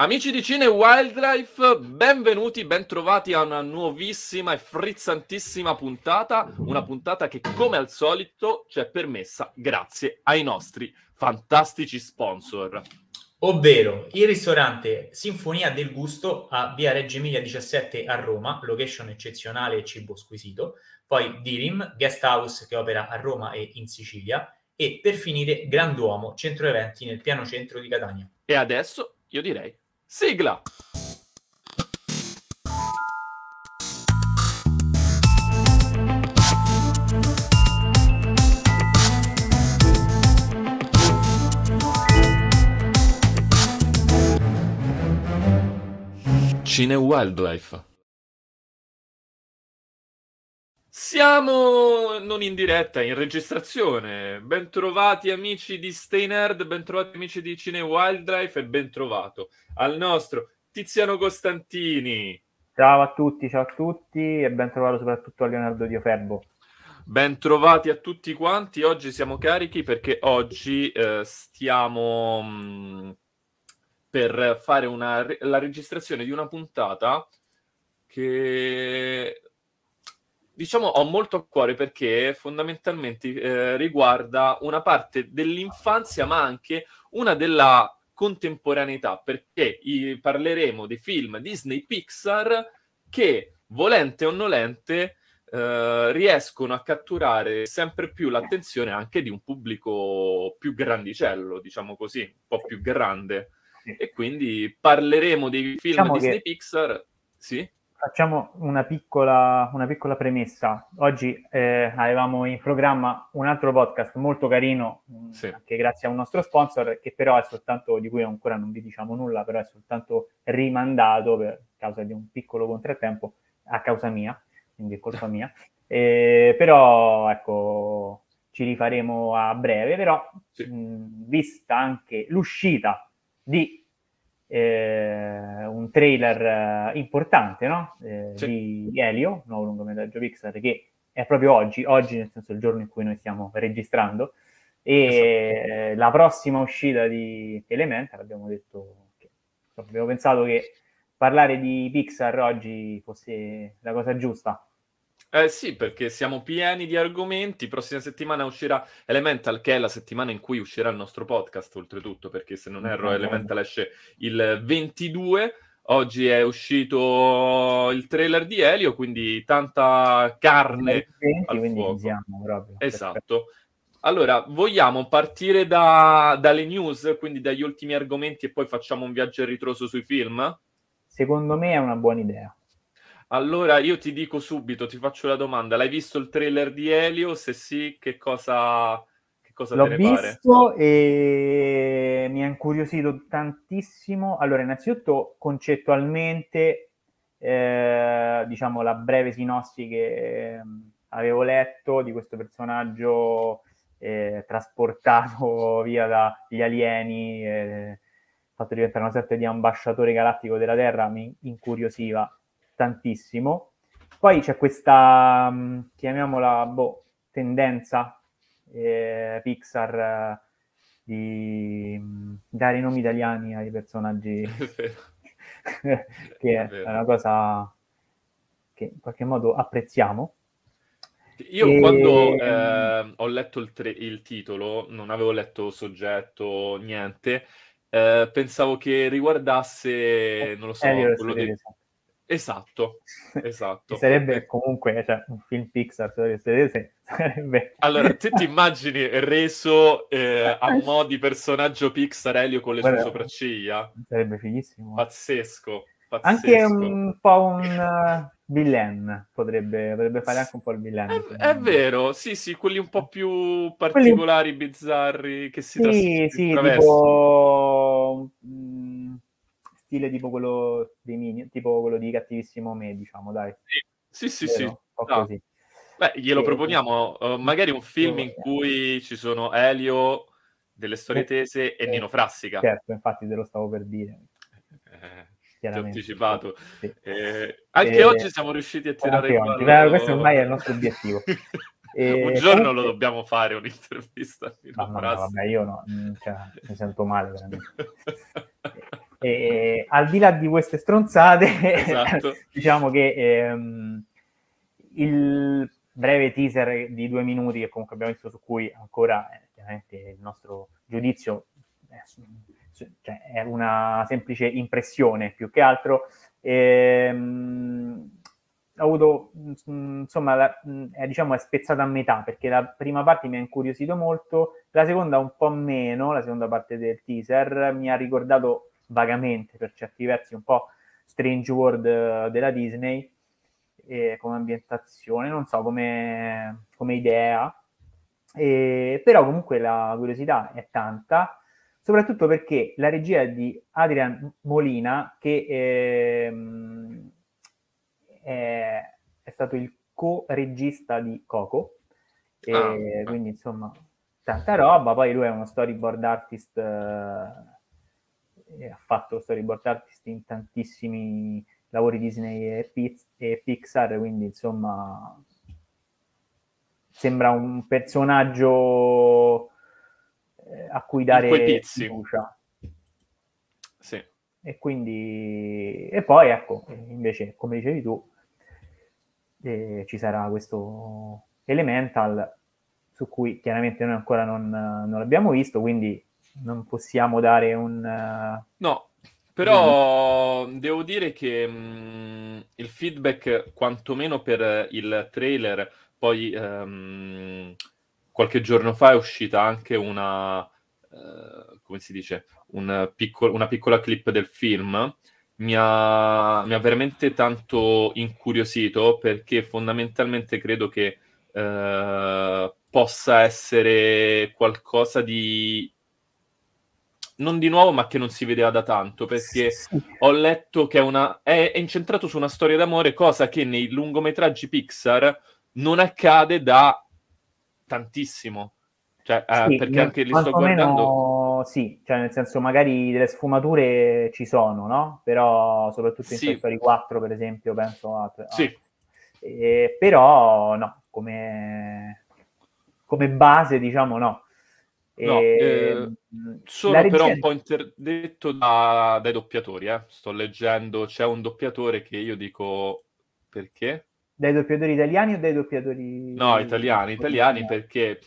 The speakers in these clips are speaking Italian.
Amici di Cine Wildlife, benvenuti, bentrovati a una nuovissima e frizzantissima puntata, una puntata che come al solito ci è permessa grazie ai nostri fantastici sponsor. Ovvero il ristorante Sinfonia del Gusto a via Reggio Emilia 17 a Roma, location eccezionale e cibo squisito, poi Dirim, guest house che opera a Roma e in Sicilia, e per finire Granduomo, centro eventi nel piano centro di Catania. E adesso io direi Sigla! Cine Wildlife. Siamo non in diretta, in registrazione. Bentrovati amici di Stay Nerd, bentrovati amici di Cine Wildlife e bentrovato al nostro Tiziano Costantini. Ciao a tutti, ciao a tutti e bentrovato soprattutto a Leonardo Dioferbo. Bentrovati a tutti quanti, oggi siamo carichi perché oggi eh, stiamo mh, mm, per fare una, la registrazione di una puntata che diciamo, ho molto a cuore perché fondamentalmente eh, riguarda una parte dell'infanzia, ma anche una della contemporaneità, perché i, parleremo dei film Disney Pixar che, volente o nolente, eh, riescono a catturare sempre più l'attenzione anche di un pubblico più grandicello, diciamo così, un po' più grande. E quindi parleremo dei film diciamo Disney che... Pixar. Sì? Facciamo una piccola, una piccola premessa. Oggi eh, avevamo in programma un altro podcast molto carino, mm, sì. anche grazie a un nostro sponsor, che però è soltanto, di cui ancora non vi diciamo nulla, però è soltanto rimandato per causa di un piccolo contrattempo, a causa mia, quindi è colpa mia. Eh, però, ecco, ci rifaremo a breve, però, sì. mh, mm, vista anche l'uscita di eh, un trailer eh, importante no? eh, sì. di Elio, nuovo lungometraggio Pixar, che è proprio oggi, oggi nel senso il giorno in cui noi stiamo registrando, e esatto. la prossima uscita di Elemental abbiamo detto che abbiamo pensato che parlare di Pixar oggi fosse la cosa giusta eh sì, perché siamo pieni di argomenti. Prossima settimana uscirà Elemental, che è la settimana in cui uscirà il nostro podcast, oltretutto, perché se non erro, Elemental esce il 22. Oggi è uscito il trailer di Elio, quindi tanta carne 20, al fuoco. Proprio. Esatto. Perfetto. Allora, vogliamo partire da, dalle news, quindi dagli ultimi argomenti e poi facciamo un viaggio a ritroso sui film? Secondo me è una buona idea. Allora io ti dico subito, ti faccio la domanda, l'hai visto il trailer di Elio? Se sì, che cosa, che cosa L'ho visto e mi ha incuriosito tantissimo. Allora, innanzitutto concettualmente, eh, diciamo, la breve sinossi che eh, avevo letto di questo personaggio eh, trasportato via dagli alieni, eh, fatto diventare una sorta di ambasciatore galattico della Terra, mi incuriosiva tantissimo. Poi c'è questa, mm, chiamiamola, boh, tendenza eh, Pixar eh, di mm, dare i nomi italiani ai personaggi, che è, è una cosa che in qualche modo apprezziamo. Io e... quando eh, ho letto il, tre- il, titolo, non avevo letto soggetto, niente, eh, pensavo che riguardasse, non lo so, quello di... Esatto. Esatto, sarebbe comunque cioè, un film Pixar, se sarebbe... Allora, te ti immagini reso eh, a mo' di personaggio Pixar Elio con le Guarda, sue sopracciglia? Sarebbe fighissimo. Pazzesco, pazzesco. Anche un po' un uh, villain, potrebbe, potrebbe, fare anche un po' il villain. È, è, vero, sì, sì, quelli un po' più particolari, quelli... bizzarri, che si sì, sì, tipo stile tipo quello dei mini, tipo quello di cattivissimo me, diciamo, dai. Sì, sì, sì. sì. No. Beh, glielo e... proponiamo, uh, magari un film in cui ci sono Elio, delle storie tese e Nino Frassica. Certo, infatti te lo stavo per dire. Eh, ti ho anticipato. Sì. Eh, anche e... oggi siamo riusciti a tirare in ballo... Questo ormai è il nostro obiettivo. E un giorno comunque... lo dobbiamo fare un'intervista. No, no, no, vabbè, io no, cioè, mi sento male veramente. E, al di là di queste stronzate, esatto. diciamo che ehm, il breve teaser di due minuti che comunque abbiamo visto su cui ancora eh, chiaramente il nostro giudizio è, cioè, è, una semplice impressione più che altro. Ehm, ho avuto, insomma, la, è, diciamo, è spezzata a metà perché la prima parte mi ha incuriosito molto, la seconda un po' meno, la seconda parte del teaser mi ha ricordato vagamente per certi versi un po' Strange World eh, della Disney come ambientazione, non so, come, come idea, eh, però comunque la curiosità è tanta, soprattutto perché la regia è di Adrian Molina, che ehm, è, è, stato il co-regista di Coco, e ah. quindi insomma tanta roba, poi lui è uno storyboard artist, eh, ha fatto storyboard artist in tantissimi lavori Disney e, Piz- e Pixar, quindi insomma sembra un personaggio eh, a cui dare fiducia. Sì. E quindi, e poi ecco, invece, come dicevi tu, eh, ci sarà questo Elemental su cui chiaramente noi ancora non, non l'abbiamo visto, quindi non possiamo dare un... Uh... No, però mm. devo dire che mh, mm, il feedback, quantomeno per il trailer, poi um, qualche giorno fa è uscita anche una, uh, come si dice, un piccolo, una piccola clip del film, mi ha, mi ha, veramente tanto incuriosito perché fondamentalmente credo che uh, possa essere qualcosa di non di nuovo, ma che non si vedeva da tanto, perché sì. ho letto che è, una, è, è, incentrato su una storia d'amore, cosa che nei lungometraggi Pixar non accade da tantissimo. Cioè, eh, sì, eh, perché anche li sto guardando... Sì, cioè nel senso magari delle sfumature ci sono, no? Però soprattutto in sì. Toy Story 4, per esempio, penso a... a... Sì. Eh, però no, come, come base diciamo no. No, eh, sono però un po' interdetto da, dai doppiatori. Eh. Sto leggendo, c'è un doppiatore che io dico perché? Dai doppiatori italiani o dai doppiatori... No, italiani, italiani perché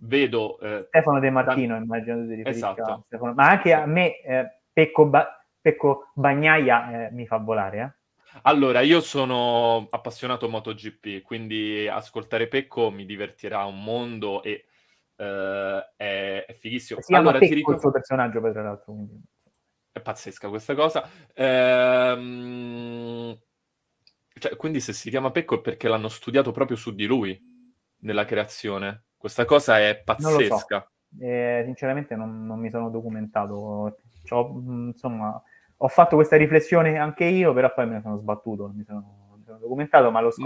vedo... Eh, Stefano De Martino, tan... immagino di esatto. Stefano. Ma anche a me eh, Pecco, ba... Pecco Bagnaia eh, mi fa volare. Eh. Allora, io sono appassionato MotoGP, quindi ascoltare Pecco mi divertirà un mondo e Uh, è, è, fighissimo. Si allora, ti ricordo... il suo personaggio, poi, tra l'altro. Quindi. È pazzesca questa cosa. Ehm... Cioè, quindi se si chiama Pecco è perché l'hanno studiato proprio su di lui nella creazione. Questa cosa è pazzesca. So. Eh, sinceramente non, non, mi sono documentato. C'ho, insomma, ho fatto questa riflessione anche io, però poi me ne sono sbattuto, non mi sono, mi sono documentato, ma lo mm.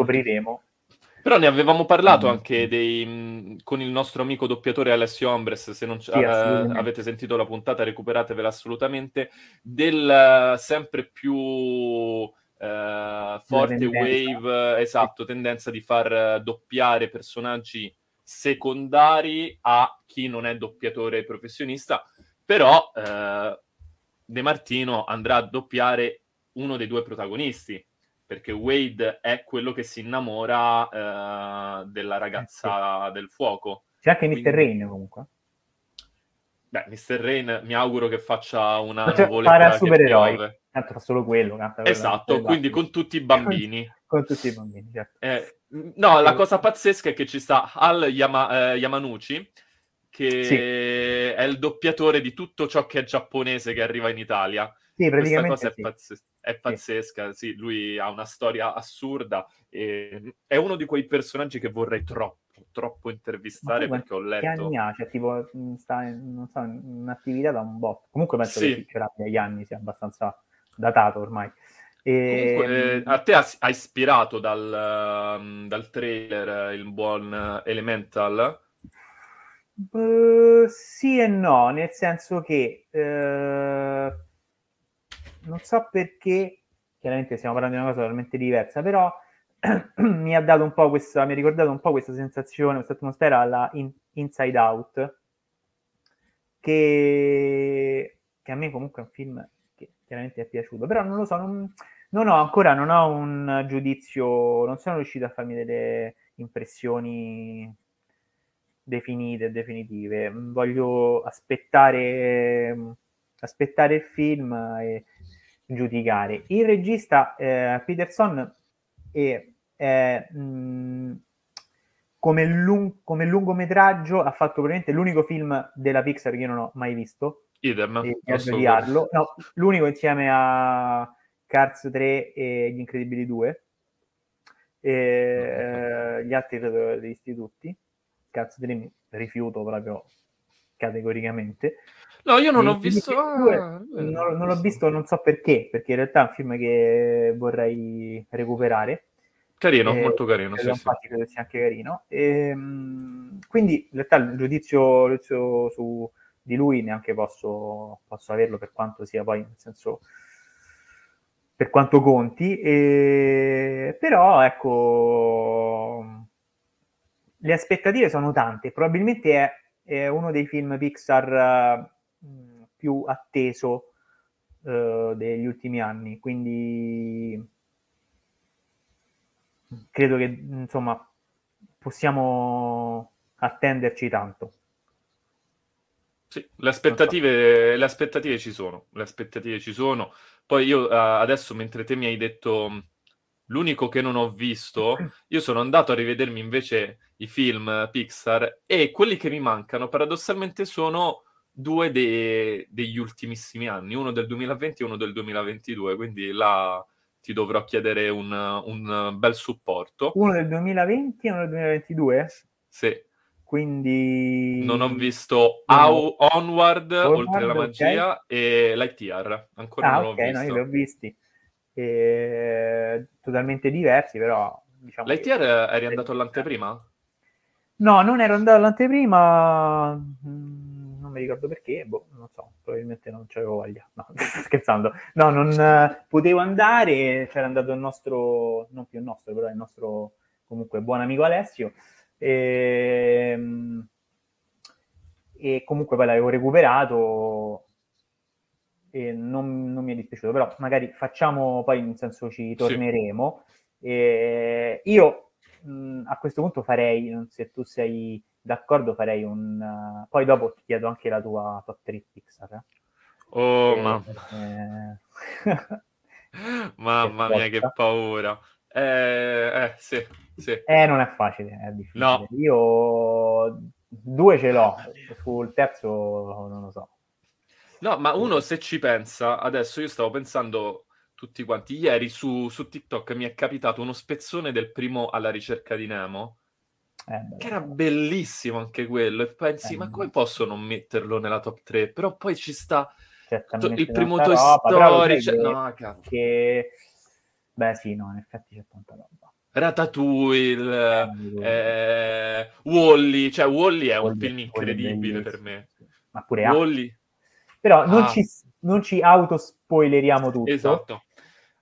Però ne avevamo parlato mm. anche dei, con il nostro amico doppiatore Alessio Ambres, se non sì, uh, avete sentito la puntata recuperatevela assolutamente, del uh, sempre più uh, forte wave, esatto, tendenza di far doppiare personaggi secondari a chi non è doppiatore professionista, però De Martino andrà a doppiare uno dei due protagonisti perché Wade è quello che si innamora eh, della ragazza eh sì. del fuoco. C'è anche Quindi... Mr. Rain comunque. Beh, Mr. Rain mi auguro che faccia una cioè, nuvoletta supereroi. Tanto fa solo quello. Canta esatto, quindi con tutti i bambini. con tutti i bambini, certo. Eh, no, la cosa pazzesca è che ci sta Al Yama, eh, Yamanuchi, che sì. è il doppiatore di tutto ciò che è giapponese che arriva in Italia. Sì, praticamente Questa cosa sì. è, pazzes- è, pazzesca, sì. lui ha una storia assurda e è uno di quei personaggi che vorrei troppo, troppo intervistare perché ho letto... Che anni ha? Cioè, tipo, mm, sta non so, un'attività da un botto. Comunque penso sì. che Cicciolati negli anni sia abbastanza datato ormai. E... Comunque, eh, a te ha, ha ispirato dal, um, dal, trailer il buon Elemental? Uh, sì e no, nel senso che... Uh non so perché, chiaramente stiamo parlando di una cosa totalmente diversa, però mi ha dato un po' questa, mi ha ricordato un po' questa sensazione, questa atmosfera alla in, Inside Out, che, che, a me comunque è un film che chiaramente è piaciuto, però non lo so, non, non ho ancora non ho un giudizio, non sono riuscito a farmi delle impressioni definite, definitive. Voglio aspettare, aspettare il film e giudicare. Il regista eh, Peterson è, è mh, come, lung- come, lungometraggio ha fatto probabilmente l'unico film della Pixar che io non ho mai visto. Idem. E No, l'unico insieme a Cars 3 e Gli Incredibili 2. E, eh, gli altri degli istituti. Cars 3 mi rifiuto proprio categoricamente. No, io non e ho visto. Due, ah, non, non l'ho visto, non so perché, perché in realtà è un film che vorrei recuperare Carino, e, molto carino. Sì, infatti sì. credo sia anche carino. E, ehm, quindi in realtà il giudizio, il giudizio su di lui neanche posso, posso, averlo per quanto sia poi, nel senso, per quanto conti. E, però ecco, le aspettative sono tante. Probabilmente è, è uno dei film Pixar uh, più atteso uh, degli ultimi anni. Quindi credo che insomma possiamo attenderci tanto. Sì, le aspettative, le aspettative ci sono, le aspettative ci sono. Poi io uh, adesso, mentre te mi hai detto l'unico che non ho visto, io sono andato a rivedermi invece i film Pixar e quelli che mi mancano paradossalmente sono due de- degli ultimissimi anni, uno del 2020 e uno del 2022, quindi là ti dovrò chiedere un, un bel supporto. Uno del 2020 e uno del 2022? Sì. Quindi... Non ho visto How Onward, Onward Oltre la magia, okay. e Lightyear. Ancora ah, non okay, l'ho visto. no, io li ho visti. E... Totalmente diversi, però... Diciamo Lightyear che... eri andato all'anteprima? No, non ero andato all'anteprima non mi ricordo perché, boh, non so, probabilmente non c'avevo voglia. No, scherzando. No, non potevo andare, c'era andato il nostro, non più il nostro, però il nostro comunque buon amico Alessio. E, ehm, e comunque poi l'avevo recuperato e non, non, mi è dispiaciuto, però magari facciamo poi, nel senso ci torneremo. Sì. E io mh, a questo punto farei, se tu sei d'accordo farei un... Uh, poi dopo ti chiedo anche la tua top 3 Pixar. Eh? Oh, e, mamma. Eh... mamma mia, che paura. Eh, eh, sì, sì. Eh, non è facile, è difficile. No. Io due ce l'ho, sul terzo non lo so. No, ma uno se ci pensa, adesso io stavo pensando tutti quanti, ieri su, su TikTok mi è capitato uno spezzone del primo alla ricerca di Nemo, eh, che era bellissimo anche quello. E pensi, eh, ma come posso non metterlo nella top 3? Però poi ci sta il primo Toy Story. Cioè, no, che... Beh, sì, no, in effetti c'è tanta roba. Ratatouille, eh, eh, Wally, cioè Wally è Wall-E, un film incredibile per me. Ma pure Wally. Però non, ah. ci, non ci autospoileriamo tutto. Esatto.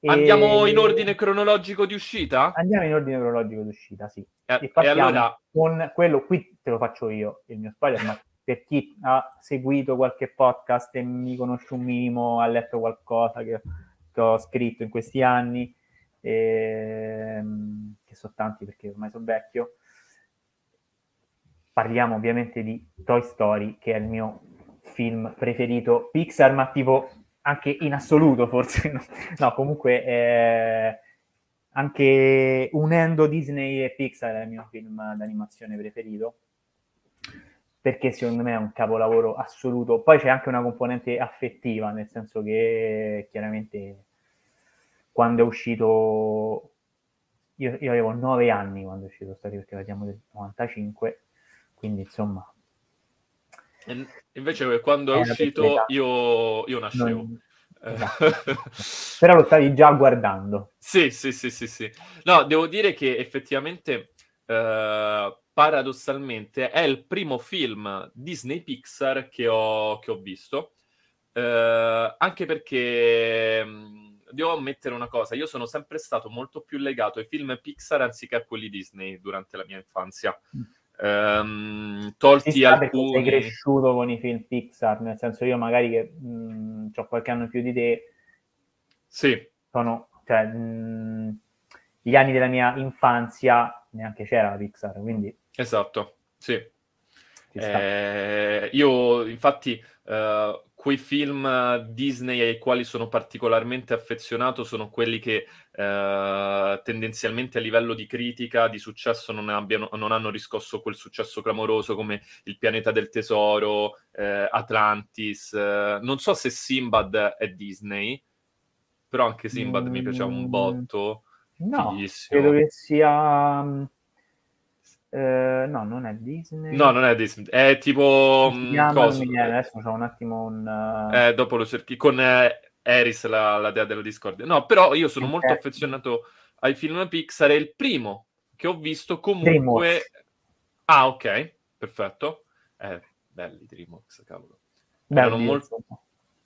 Andiamo in ordine cronologico di uscita? Andiamo in ordine cronologico di uscita, sì. Eh, e, e allora... con quello, qui te lo faccio io, il mio spoiler, ma per chi ha seguito qualche podcast e mi conosce un minimo, ha letto qualcosa che, che ho scritto in questi anni, ehm, che sono tanti perché ormai sono vecchio, parliamo ovviamente di Toy Story, che è il mio film preferito. Pixar, ma tipo anche in assoluto forse, no, comunque eh, anche unendo Disney e Pixar è il mio film d'animazione preferito, perché secondo me è un capolavoro assoluto. Poi c'è anche una componente affettiva, nel senso che chiaramente quando è uscito, io, io avevo nove anni quando è uscito perché parliamo del 95, quindi insomma Invece quando è, è uscito io, io nascevo. Non... Esatto. Però lo stavi già guardando. Sì, sì, sì, sì, sì. No, devo dire che effettivamente, eh, paradossalmente, è il primo film Disney Pixar che ho, che ho visto. Eh, anche perché devo ammettere una cosa, io sono sempre stato molto più legato ai film Pixar anziché a quelli Disney durante la mia infanzia. Ehm, tolti sì, alcuni... Sei cresciuto con i film Pixar, nel senso io magari che ho qualche anno più di te, sì. sono, cioè, mh, gli anni della mia infanzia neanche c'era la Pixar, quindi... Esatto, sì. Eh, io infatti uh, quei film Disney ai quali sono particolarmente affezionato sono quelli che uh, tendenzialmente a livello di critica, di successo non, abbiano, non, hanno riscosso quel successo clamoroso come Il pianeta del tesoro, uh, Atlantis. non so se Simbad è Disney, però anche Simbad mm, mi piaceva un mm, botto. No, fighissimo. credo che sia mm, eh, no, non è Disney. No, non è Disney. È tipo. Mm, chiama? Adesso c'ho un attimo un. Eh, dopo lo cerchi. Con eh, Eris, la, la, dea della Discord. No, però io sono molto affezionato ai film Pixar. È il primo che ho visto comunque. Ah, ok, perfetto. Eh, belli Dreamworks, cavolo. Belli, molto...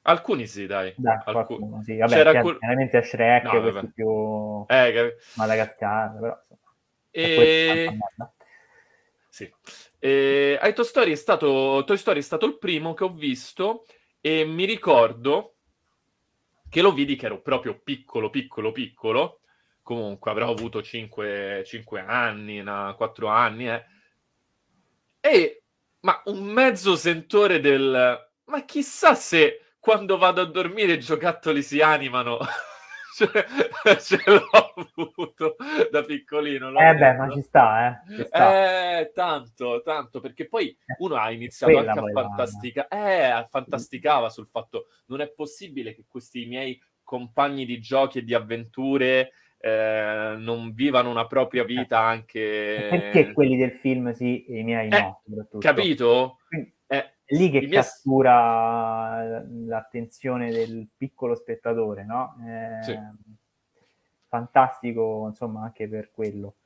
Alcuni sì, dai. dai Alcuni. Sì. Vabbè, C'era quel... chiaramente Shrek, no, più eh, Madagascar, però... E... Sì. Eh, Toy Story, è stato, Toy Story è stato il primo che ho visto e mi ricordo che lo vidi che ero proprio piccolo, piccolo, piccolo. Comunque avrò avuto 5, 5 anni, 4 anni. Eh. E, ma un mezzo sentore del... Ma chissà se quando vado a dormire i giocattoli si animano ce, ce l'ho avuto da piccolino. Eh beh, ma ci sta, eh. Ci sta. Eh, tanto, tanto, perché poi eh, uno ha iniziato Quella anche a fantasticare, eh, fantasticava sul fatto non è possibile che questi miei compagni di giochi e di avventure eh, non vivano una propria vita anche... Perché quelli del film sì e i miei eh, no, Capito? Quindi, eh, è lì che cattura l'attenzione del piccolo spettatore, no? Eh, sì. Fantastico, insomma, anche per quello.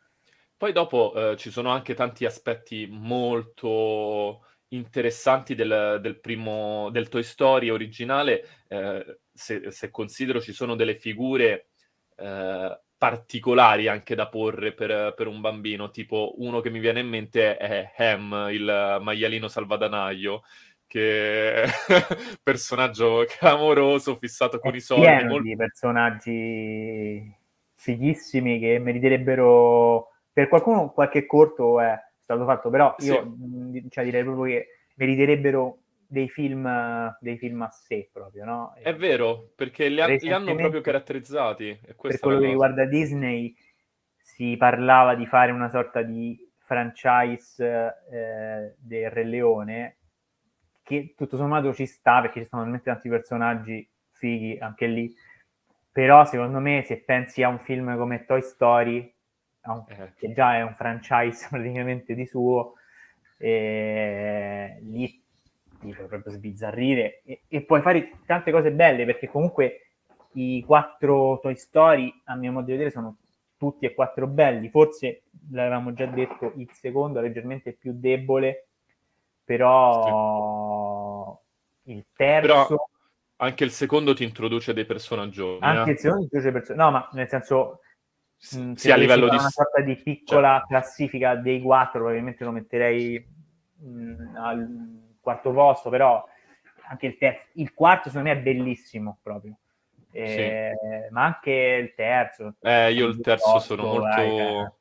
Poi dopo eh, ci sono anche tanti aspetti molto interessanti del, del primo del Toy Story originale. Eh, se, se, considero ci sono delle figure eh, particolari anche da porre per, per, un bambino, tipo uno che mi viene in mente è Ham, il maialino salvadanaio, che personaggio clamoroso, fissato con è i soldi. Pieno molto... di personaggi fighissimi che meriterebbero, per qualcuno qualche corto è stato fatto, però io sì. cioè, direi proprio che meriterebbero dei film, dei film a sé proprio, no? È vero, perché li, ha, li hanno proprio caratterizzati. per quello che riguarda Disney si parlava di fare una sorta di franchise eh, del Re Leone che tutto sommato ci sta perché ci sono talmente tanti personaggi fighi anche lì però secondo me se pensi a un film come Toy Story un, eh. che già è un franchise praticamente di suo eh, lì ti puoi proprio sbizzarrire e, e, puoi fare tante cose belle perché comunque i quattro Toy Story a mio modo di vedere sono tutti e quattro belli forse l'avevamo già detto il secondo è leggermente più debole però sì. il terzo però anche il secondo ti introduce dei personaggi anche eh? il secondo ti introduce personaggi no ma nel senso sì, a livello di una sorta di piccola cioè. classifica dei quattro probabilmente lo metterei mh, al quarto posto, però anche il terzo, il quarto secondo me è bellissimo proprio. Eh, sì. Ma anche il terzo. Eh, io il terzo sono molto, eh,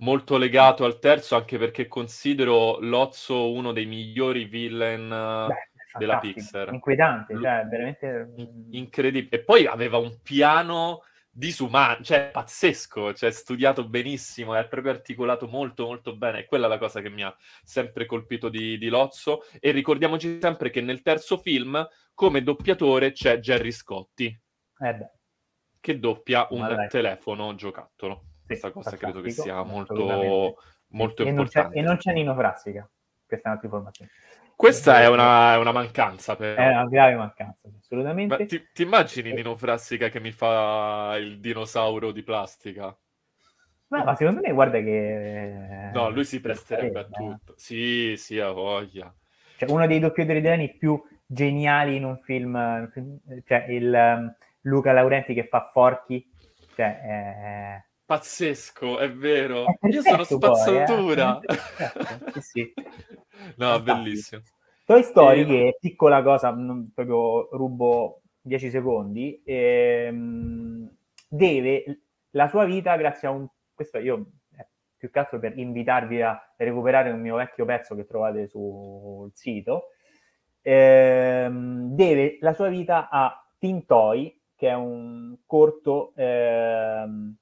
molto legato al terzo, anche perché considero Lozzo uno dei migliori villain Beh, della Pixar. Inquietante, cioè veramente... Incredibile. E poi aveva un piano disumano, cioè pazzesco, cioè studiato benissimo, è proprio articolato molto molto bene, è quella la cosa che mi ha sempre colpito di, di Lozzo e ricordiamoci sempre che nel terzo film come doppiatore c'è Jerry Scotti eh che doppia un Vabbè. telefono giocattolo. Sì, Questa cosa credo che sia molto, molto e importante. Non e non c'è Nino Frassica, questa è un'altra informazione. Questa è una, è una mancanza. Però. È una grave mancanza, assolutamente. ti, ti, immagini Nino Frassica che mi fa il dinosauro di plastica? No, ma secondo me guarda che... No, lui si presterebbe a tutto. Sì, sì, ha voglia. Cioè, uno dei doppiatori italiani più geniali in un film, cioè il um, Luca Laurenti che fa Forchi, cioè, è Pazzesco, è vero. È Io sono spazzatura. Poi, eh? sì. No, Fantastico. bellissimo. Toy Story, e... che piccola cosa, non, proprio rubo 10 secondi, ehm, deve la sua vita grazie a un... Questo io eh, più che altro per invitarvi a recuperare un mio vecchio pezzo che trovate sul sito, ehm, deve la sua vita a Tintoy, che è un corto, ehm,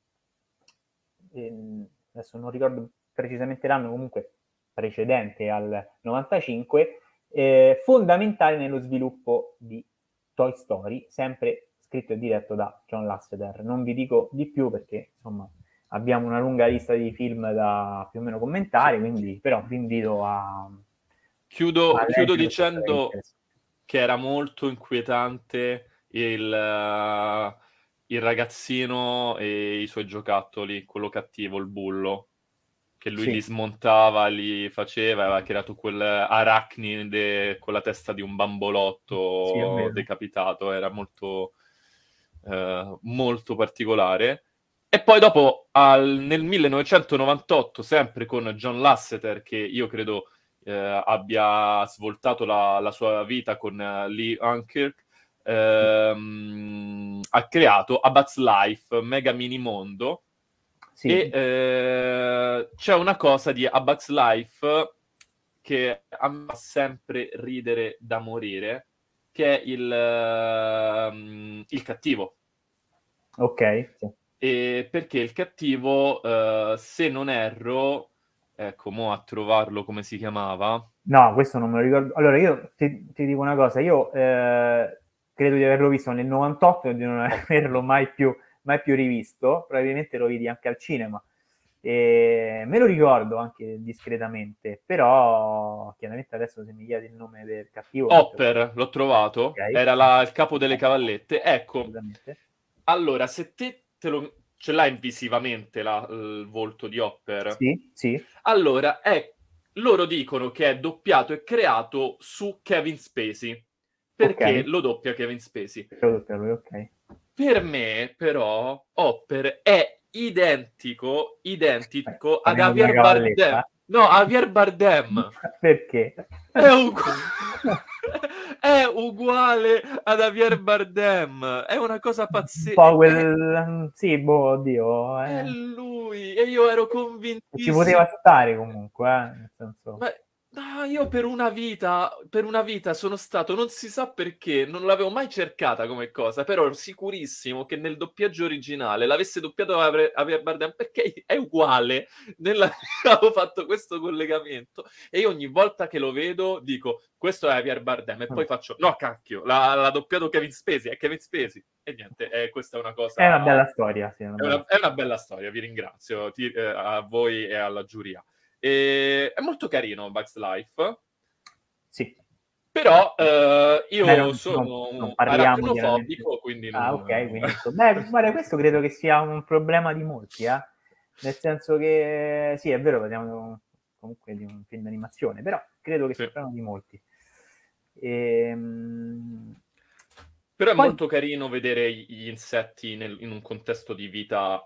adesso non ricordo precisamente l'anno, comunque precedente al 95, eh, fondamentale nello sviluppo di Toy Story, sempre scritto e diretto da John Lasseter. Non vi dico di più perché insomma abbiamo una lunga lista di film da più o meno commentare, quindi però vi invito a... Chiudo, a chiudo dicendo che era molto inquietante il, uh, il ragazzino e i suoi giocattoli, quello cattivo, il bullo, che lui sì. li smontava, li faceva, aveva creato quel arachnide con la testa di un bambolotto sì, decapitato, era molto, uh, molto particolare. E poi dopo, al, nel 1998, sempre con John Lasseter, che io credo eh, abbia svoltato la, la, sua vita con uh, Lee Unkirk, ehm, ha creato A Bats Life, Mega Mini Mondo, sì. e eh, c'è una cosa di A Bats Life che a me fa sempre ridere da morire, che è il, uh, il cattivo. Ok. E perché il cattivo, uh, se non erro, ecco, mo a trovarlo come si chiamava. No, questo non me lo ricordo. Allora, io ti, ti dico una cosa, io eh, credo di averlo visto nel 98 e di non averlo mai più, mai più rivisto, probabilmente lo vidi anche al cinema. E me lo ricordo anche discretamente, però chiaramente adesso se mi chiedi il nome del cattivo... Hopper, l'ho trovato, okay. era la, il capo delle cavallette. Ecco, allora, se te te lo, ce l'hai visivamente la, il volto di Hopper? Sì, sì. Allora, è, loro dicono che è doppiato e creato su Kevin Spacey. Perché okay. lo doppia Kevin Spacey? Okay. Per me, però, Hopper è identico, identico ad Javier Bardem. No, Javier Bardem. Perché? È uguale. è uguale ad Javier Bardem. È una cosa pazzesca. Un po' quel... Sì, boh, oddio. Eh. È lui. E io ero convintissimo. Ci poteva stare comunque, eh? Nel senso... Ma No, io per una vita, per una vita sono stato, non si sa perché, non l'avevo mai cercata come cosa, però ero sicurissimo che nel doppiaggio originale l'avesse doppiato Javier Bardem perché è uguale. Nella... avevo fatto questo collegamento e io ogni volta che lo vedo dico questo è Javier Bardem e poi faccio no cacchio, l'ha, l'ha doppiato Kevin Spacey, è Kevin Spacey e niente, eh, questa è una cosa... È una bella storia, sì. È una, è una, è una bella storia, vi ringrazio ti, eh, a voi e alla giuria. E è molto carino Bugs Life. Sì. Però eh, io Beh, non, sono non, arachnofobico, quindi non... Ah, ok, quindi... Beh, guarda, questo credo che sia un problema di molti, eh? Nel senso che, sì, è vero, parliamo comunque di un film d'animazione, però credo che sia un problema di molti. Ehm... Però è Poi... molto carino vedere gli insetti nel, in un contesto di vita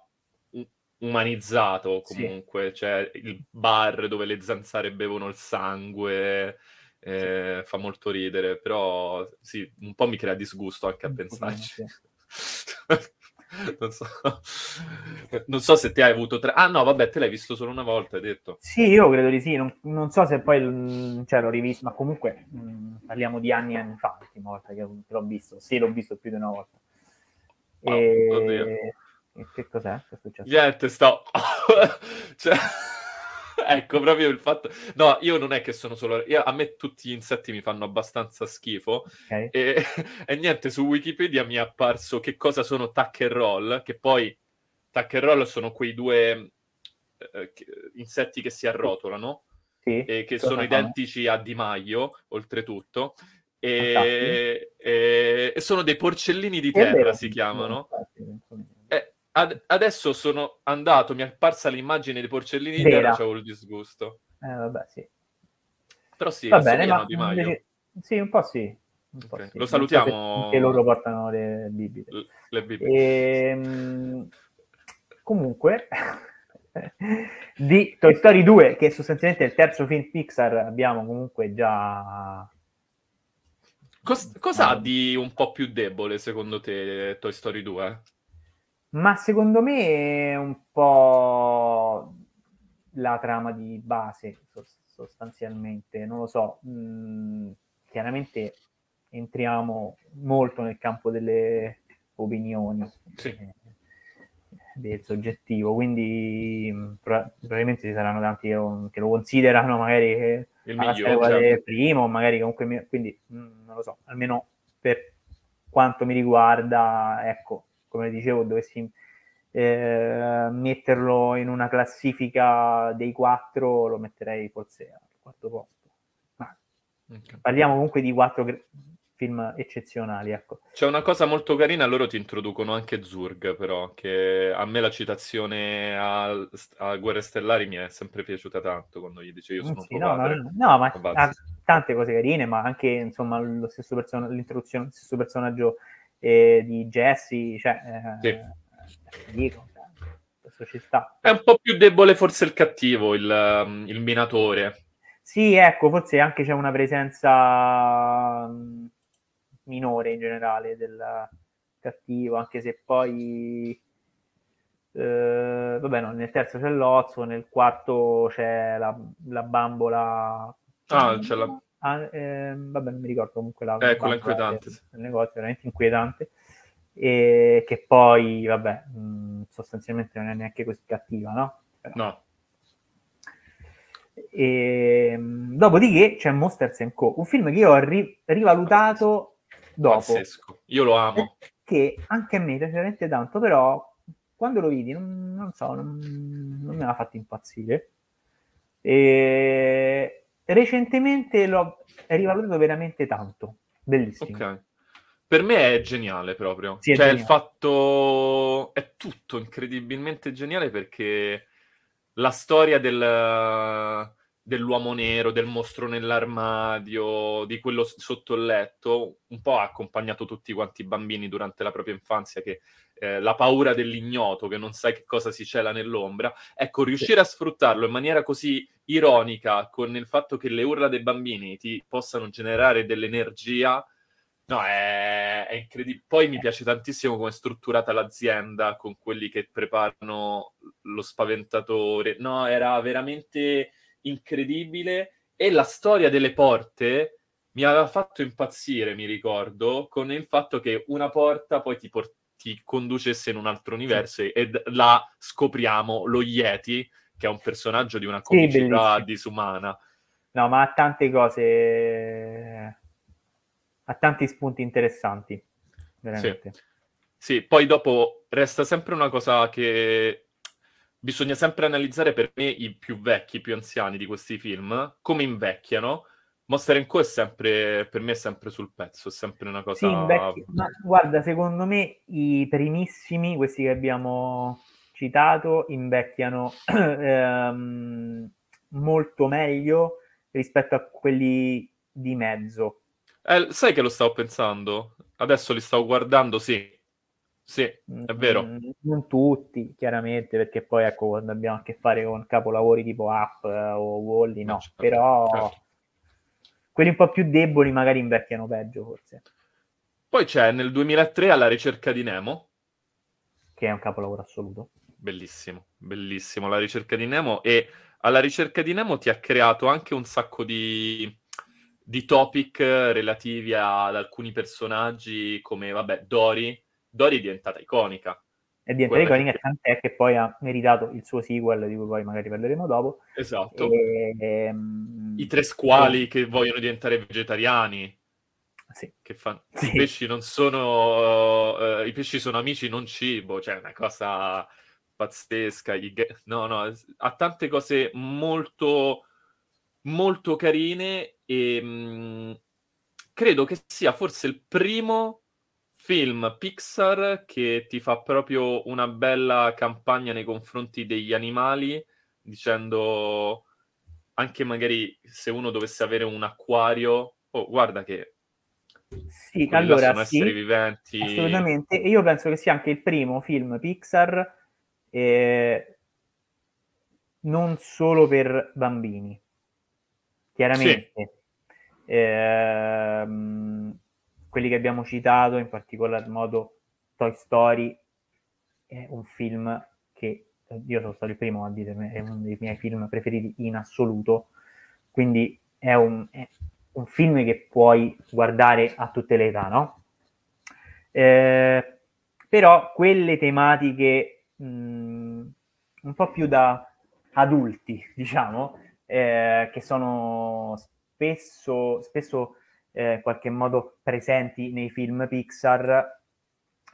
umanizzato comunque, sì. cioè il bar dove le zanzare bevono il sangue, eh, sì. fa molto ridere, però sì, un po' mi crea disgusto anche a pensarci. non, so. non so se te hai avuto tre... Ah no, vabbè, te l'hai visto solo una volta, hai detto. Sì, io credo di sì, non, non so se poi cioè, l'ho rivisto, ma comunque mh, mm, parliamo di anni e anni fa, l'ultima volta che l'ho visto. Sì, l'ho visto più di una volta. Oh, e... Che cos'è? Che è successo? Niente, sto... cioè... ecco, proprio il fatto... No, io non è che sono solo... Io, a me tutti gli insetti mi fanno abbastanza schifo. Okay. E... e, niente, su Wikipedia mi è apparso che cosa sono tuck and roll, che poi tuck and roll sono quei due eh, insetti che si arrotolano. Sì, e che sono identici a Di Maio, oltretutto. E, e, e, sono dei porcellini di terra, vero, si chiamano. Infatti, Ad- adesso sono andato, mi è apparsa l'immagine dei porcellini di terra, c'avevo il disgusto. Eh, vabbè, sì. Però sì, Va bene, ma invece... Sì, un po' sì. Un po sì. Lo salutiamo. Che loro portano le bibite. Le bibite. E, ehm, comunque, di Toy Story 2, che sostanzialmente è il terzo film Pixar, abbiamo comunque già... Cos- cosa ha di un po' più debole secondo te Toy Story 2? Ma secondo me è un po' la trama di base, sostanzialmente, non lo so. Mm, chiaramente entriamo molto nel campo delle opinioni. Sì. Eh, del soggettivo, quindi mm, probabilmente ci saranno tanti che lo, che lo considerano magari il migliore certo. primo, magari comunque quindi mm, non lo so, almeno per quanto mi riguarda, ecco, come dicevo, dovessi eh, metterlo in una classifica dei quattro, lo metterei forse al quarto posto. Ma okay. Parliamo comunque di quattro film eccezionali. Ecco. C'è una cosa molto carina, loro ti introducono anche Zurg, però, che a me la citazione a, a Guerre Stellari mi è sempre piaciuuta tanto quando gli dice io sono sì, no, padre. No, no, ma tante cose carine, ma anche insomma lo stesso person- l'introduzione, lo stesso personaggio eh, di Jesse, cioè, eh, sì. dico, questo ci sta. È un po' più debole forse il cattivo, il, il minatore. Sì, ecco, forse anche c'è una presenza minore in generale del cattivo, anche se poi eh, vabbè, no, nel terzo c'è l'ozzo, nel quarto c'è la, la bambola. Ah, c'è la... Ah, eh, vabbè, non mi ricordo comunque la. Eh, quella inquietante. Il negozio veramente inquietante. E che poi, vabbè, mh, sostanzialmente non è neanche così cattiva, no? Però. No. E, dopodiché c'è Monsters Co., un film che io ho ri- rivalutato dopo. Pazzesco. Io lo amo. Che anche a me piace veramente tanto, però quando lo vidi, non, non so, non, non, me l'ha fatto impazzire. E recentemente l'ho rivalutato veramente tanto. Bellissimo. Ok. Per me è geniale proprio. Sì, cioè, geniale. il fatto è tutto incredibilmente geniale perché la storia del dell'uomo nero, del mostro nell'armadio, di quello sotto il letto, un po' ha accompagnato tutti quanti i bambini durante la propria infanzia, che eh, la paura dell'ignoto, che non sai che cosa si cela nell'ombra. Ecco, riuscire a sfruttarlo in maniera così ironica, con il fatto che le urla dei bambini ti possano generare dell'energia, no, è, è incredibile. Poi mi piace tantissimo come è strutturata l'azienda, con quelli che preparano lo spaventatore. No, era veramente incredibile e la storia delle porte mi aveva fatto impazzire, mi ricordo, con il fatto che una porta poi ti, por- ti conducesse in un altro universo sì. e là scopriamo lo Yeti, che è un personaggio di una comicità sì, disumana. No, ma ha tante cose, ha tanti spunti interessanti, veramente. Sì. sì, poi dopo resta sempre una cosa che bisogna sempre analizzare per me i più vecchi, i più anziani di questi film, come invecchiano. Monster Co è sempre, per me è sempre sul pezzo, è sempre una cosa... Sì, invecchi... Ma guarda, secondo me i primissimi, questi che abbiamo citato, invecchiano ehm, molto meglio rispetto a quelli di mezzo. Eh, sai che lo stavo pensando? Adesso li stavo guardando, sì. Sì, è vero. Mm, non tutti, chiaramente, perché poi ecco, quando abbiamo a che fare con capolavori tipo Up eh, o Wally, no, certo, però certo. quelli un po' più deboli magari invecchiano peggio, forse. Poi c'è nel 2003 Alla ricerca di Nemo. Che è un capolavoro assoluto. Bellissimo, bellissimo. La ricerca di Nemo e alla ricerca di Nemo ti ha creato anche un sacco di, di topic relativi ad alcuni personaggi come, vabbè, Dory, Dory è diventata iconica. È diventata iconica, che... tant'è che poi ha meritato il suo sequel, di cui poi magari parleremo dopo. Esatto. E, ehm... I tre squali e... che vogliono diventare vegetariani. Sì. Che fanno... Sì. I pesci non sono... Uh, I pesci sono amici, non cibo. Cioè, è una cosa pazzesca. No, no, ha tante cose molto, molto carine e mh, mm, credo che sia forse il primo film Pixar che ti fa proprio una bella campagna nei confronti degli animali, dicendo anche magari se uno dovesse avere un acquario, oh, guarda che sì, allora sì, esseri viventi. Assolutamente, e io penso che sia anche il primo film Pixar eh, non solo per bambini, chiaramente. Sì. Ehm, quelli che abbiamo citato, in particolar modo Toy Story, è un film che io sono stato il primo a dire, è uno dei miei film preferiti in assoluto, quindi è un, è un film che puoi guardare a tutte le età, no? Eh, però quelle tematiche mh, un po' più da adulti, diciamo, eh, che sono spesso, spesso eh, in qualche modo presenti nei film Pixar,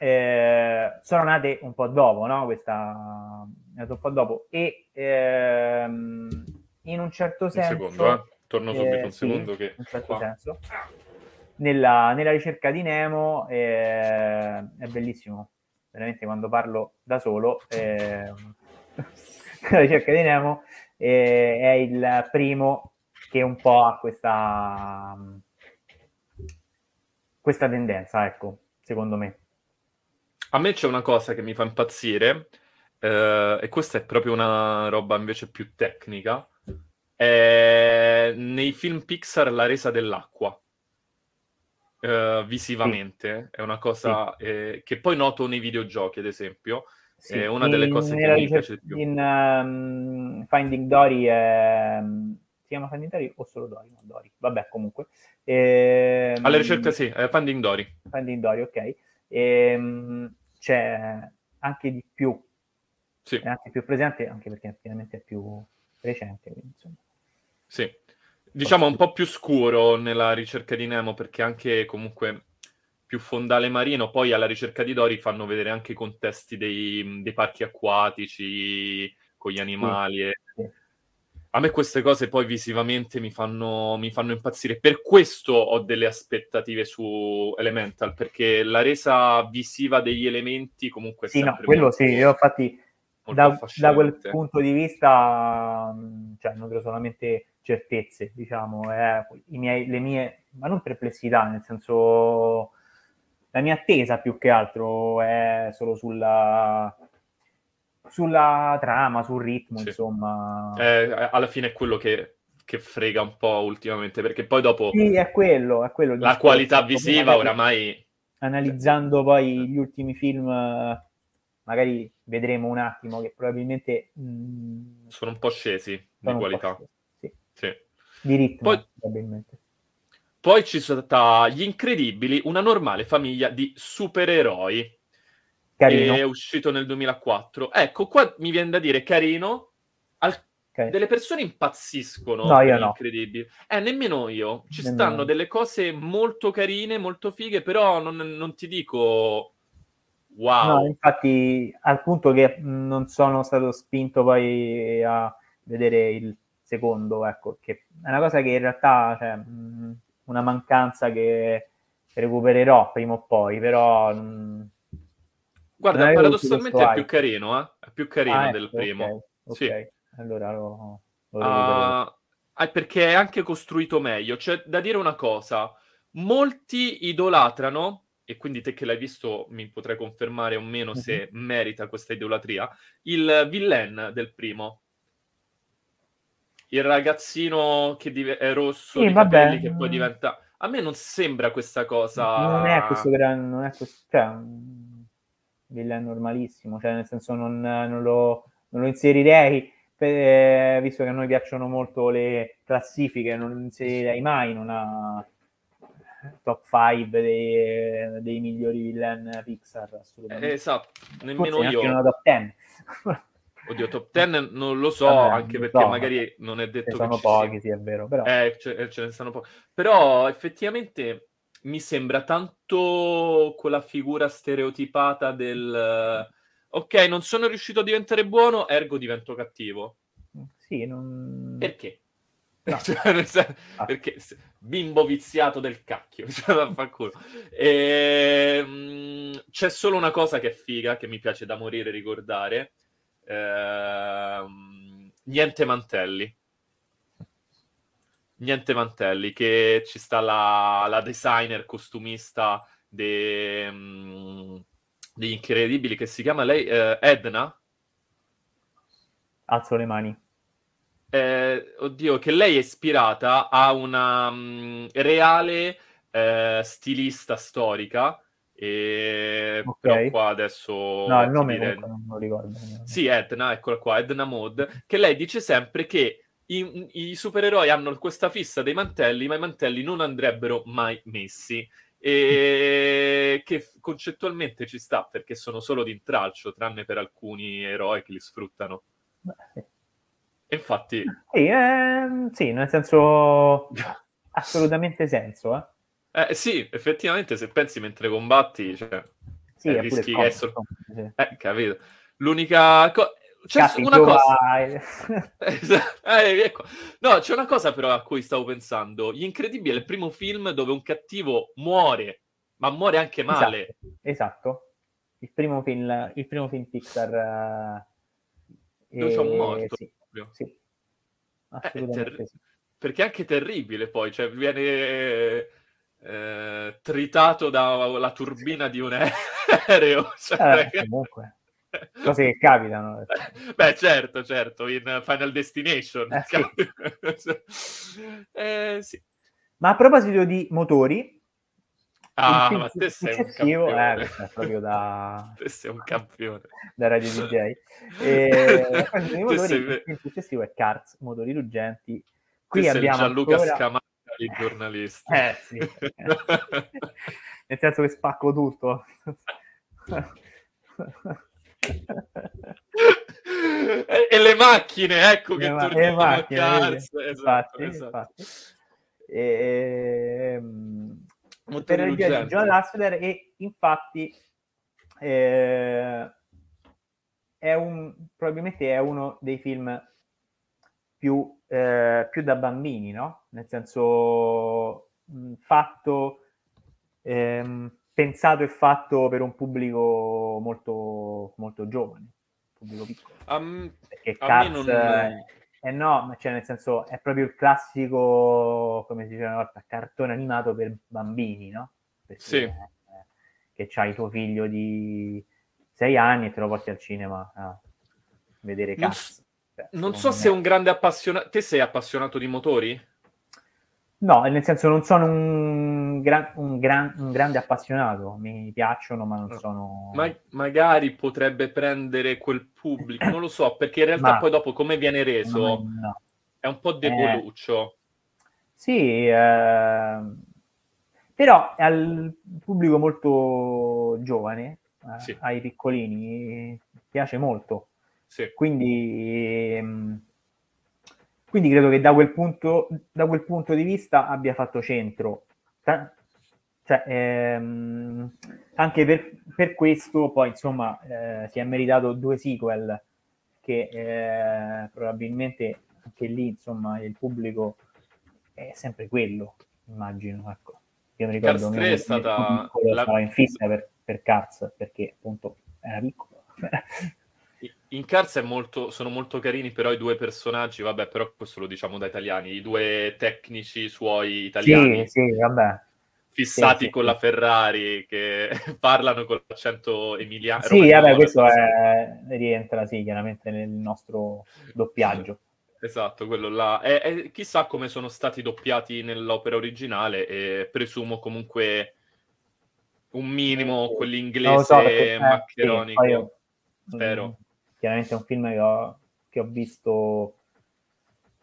eh, sono nate un po' dopo, no? Questa un po' dopo e ehm, in un certo senso. Un secondo, eh? torno subito un eh, secondo. Sì, che in un certo qua. senso. Nella, nella, ricerca di Nemo eh, è bellissimo, veramente quando parlo da solo. Eh, nella ricerca di Nemo eh, è il primo che un po' ha questa, questa tendenza, ecco, secondo me. A me c'è una cosa che mi fa impazzire, eh, e questa è proprio una roba invece più tecnica. È nei film Pixar la resa dell'acqua. Eh, visivamente sì. è una cosa sì. eh, che poi noto nei videogiochi, ad esempio. Sì. È una delle cose che mi piace di più. In um, Finding Dory è... si chiama Finding Dory o solo Dory? No, Dory. Vabbè, comunque. E, Alla ricerca sì, è Finding Dory. Finding Dory, ok. E, ehm, c'è anche di più, sì. è anche più presente, anche perché finalmente è più recente. Quindi, sì, diciamo un po' più scuro nella ricerca di Nemo perché anche comunque più fondale marino, poi alla ricerca di Dory fanno vedere anche i contesti dei, dei parchi acquatici con gli animali. Sì. E... A me queste cose poi visivamente mi fanno, mi fanno, impazzire. Per questo ho delle aspettative su Elemental, perché la resa visiva degli elementi comunque è sì, no, quello molto, sì, io infatti da, da, quel punto di vista cioè, nutro solamente certezze, diciamo, eh, miei, le mie, ma non perplessità, nel senso la mia attesa più che altro è solo sulla sulla trama, sul ritmo, sì. insomma. Eh, alla fine è quello che, che, frega un po' ultimamente, perché poi dopo... Sì, è quello, è quello. La qualità visiva oramai... Analizzando poi gli ultimi film, magari vedremo un attimo che probabilmente... Mh, mm, sono un po' scesi di qualità. Scesi, sì. sì. Di ritmo, poi... probabilmente. Poi ci sono stati Gli Incredibili, una normale famiglia di supereroi. Carino. È uscito nel 2004. Ecco, qua mi viene da dire carino. Al... Okay. Delle persone impazziscono. No, io no. Eh, nemmeno io. Ci nemmeno. stanno delle cose molto carine, molto fighe, però non, non ti dico... Wow. No, infatti, al punto che non sono stato spinto poi a vedere il secondo, ecco, che è una cosa che in realtà, cioè, una mancanza che recupererò prima o poi, però... Mh, Guarda, paradossalmente è più carino, eh? È più carino ah, del ecco, primo. Okay, sì. Allora lo, lo uh, perché è anche costruito meglio. C'è da dire una cosa. Molti idolatrano, e quindi te che l'hai visto mi potrai confermare o meno uh-huh. se mhm. merita questa idolatria, il villain del primo. Il ragazzino che div- è rosso, sì, vabbè. capelli, che poi diventa... A me non sembra questa cosa... Non è questo gran... Non è questo... Cioè villain normalissimo, cioè nel senso non, non, lo, non lo, inserirei, per, eh, visto che a noi piacciono molto le classifiche, non lo inserirei mai in una top 5 dei, dei migliori villain Pixar, assolutamente. Eh, esatto, nemmeno Forse io. una top 10. Oddio, top 10 non lo so, Vabbè, anche perché so, magari non è detto ce che sono pochi, sì, è vero, però... Eh, ce, ce ne stanno pochi. Però effettivamente mi sembra tanto quella figura stereotipata del ok, non sono riuscito a diventare buono, ergo divento cattivo. Sì, non... Perché? No. Cioè, ah. perché bimbo viziato del cacchio e, ehm, c'è solo una cosa che è figa che mi piace da morire ricordare eh, niente mantelli niente mantelli, che ci sta la, la designer costumista de, um, degli incredibili che si chiama lei uh, Edna. Alzo le mani. Eh, oddio, che lei è ispirata a una um, reale eh, stilista storica. E okay. però qua adesso no, il nome dire... non lo ricordo. Sì, Edna, eccola qua, Edna Mod, che lei dice sempre che i, i, supereroi hanno questa fissa dei mantelli, ma i mantelli non andrebbero mai messi. E che concettualmente ci sta perché sono solo di intralcio, tranne per alcuni eroi che li sfruttano. Beh, sì. Infatti, sì, eh, sì, nel senso assolutamente senso. Eh? Eh, sì, effettivamente, se pensi mentre combatti, cioè, sì, eh, rischi che sì. Eh, capito. L'unica cosa c'è Cazzo, una cosa. eh, ecco. No, c'è una cosa però a cui stavo pensando. Gli Incredibili è il primo film dove un cattivo muore, ma muore anche male. Esatto. esatto. Il, primo film, il primo film Pixar. Uh, dove c'è un morto. Sì, sì. Eh, Assolutamente ter- sì. Perché è anche terribile poi, cioè viene eh, tritato dalla turbina di un aereo. Cioè, eh, comunque cose che capitano. Beh, certo, certo, in Final Destination. Eh, sì. eh, sì. Ma a proposito di motori, Ah, ma te sei un campione. Eh, è proprio da... te sei un campione. Da Radio DJ. E, motori, sei... Il successivo è Cars, motori ruggenti. Qui te abbiamo Gianluca ancora... Scamacca di giornalista. Eh, sì. Nel senso che spacco tutto e, le macchine, ecco le che ma- torniamo macchine, a Cars. Esatto, infatti, esatto. infatti. E, ehm, per il di John Lasseter e infatti eh, è un, probabilmente è uno dei film più, eh, più da bambini, no? Nel senso mh, fatto ehm, pensato e fatto per un pubblico molto, molto giovane, pubblico piccolo. Um, Perché Cats, non... eh, no, cioè nel senso è proprio il classico, come si diceva una volta, cartone animato per bambini, no? Perché, sì. Eh, che c'hai tuo figlio di sei anni e te lo porti al cinema a vedere Cats. Non, cioè, non so se è un grande appassionato... Te sei appassionato di motori? No, nel senso non sono un, gran, un, gran, un grande appassionato, mi piacciono ma non sono... Ma, magari potrebbe prendere quel pubblico, non lo so, perché in realtà ma... poi dopo come viene reso no, no. è un po' deboluccio. Eh, sì, eh, però è al pubblico molto giovane, eh, sì. ai piccolini, piace molto. Sì. Quindi... Ehm, quindi credo che da quel punto, da quel punto di vista abbia fatto centro. Cioè, ehm, anche per, per, questo poi insomma eh, si è meritato due sequel che eh, probabilmente anche lì insomma il pubblico è sempre quello immagino ecco. io mi ricordo che è stata la... in fissa per, per Cars perché appunto era piccolo in Cars molto, sono molto carini però i due personaggi, vabbè, però questo lo diciamo da italiani, i due tecnici suoi italiani. Sì, sì, vabbè. Fissati sì, con la Ferrari, che parlano con l'accento emiliano. Sì, vabbè, questo è, rientra, sì, chiaramente nel nostro doppiaggio. Esatto, quello là. E, e, chissà come sono stati doppiati nell'opera originale e presumo comunque un minimo quell'inglese so, perché, eh, maccheronico. Sì, io, Spero. Mm, chiaramente è un film che ho, che ho visto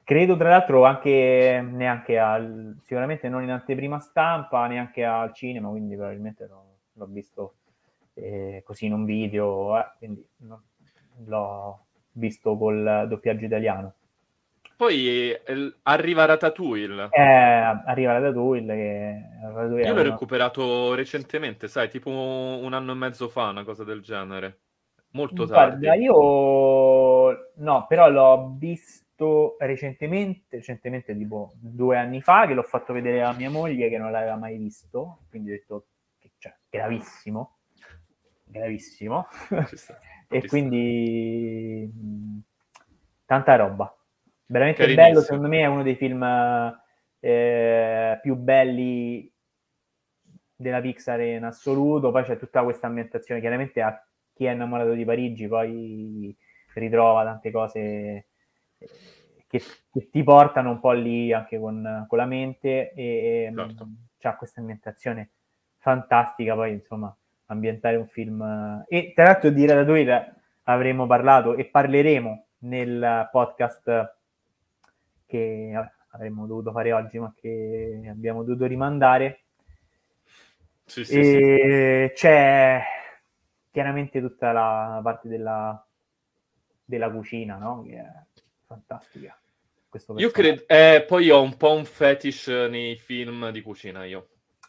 credo tra l'altro anche neanche al sicuramente non in anteprima stampa neanche al cinema quindi probabilmente l'ho, l'ho visto eh, così in un video eh, quindi no, l'ho visto col doppiaggio italiano. Poi eh, arriva Ratatouille. Eh, arriva Ratatouille che Ratatouille io l'ho recuperato recentemente sai tipo un anno e mezzo fa una cosa del genere molto tardi. Guarda, io no, però l'ho visto recentemente, recentemente tipo due anni fa, che l'ho fatto vedere a mia moglie che non l'aveva mai visto, quindi ho detto che cioè, gravissimo, gravissimo. e quindi mh, tanta roba. Veramente bello, secondo me è uno dei film eh, più belli della Pixar in assoluto, poi c'è tutta questa ambientazione, chiaramente ha chi è innamorato di Parigi poi ritrova tante cose eh, che, che, ti portano un po' lì anche con, con la mente e certo. c'ha questa ambientazione fantastica, poi insomma ambientare un film e tra l'altro di Ratatouille avremo parlato e parleremo nel podcast che avremmo dovuto fare oggi ma che abbiamo dovuto rimandare sì, sì, e sì. c'è chiaramente tutta la parte della, della cucina no? che è fantastica io credo eh, poi ho un po' un fetish nei film di cucina io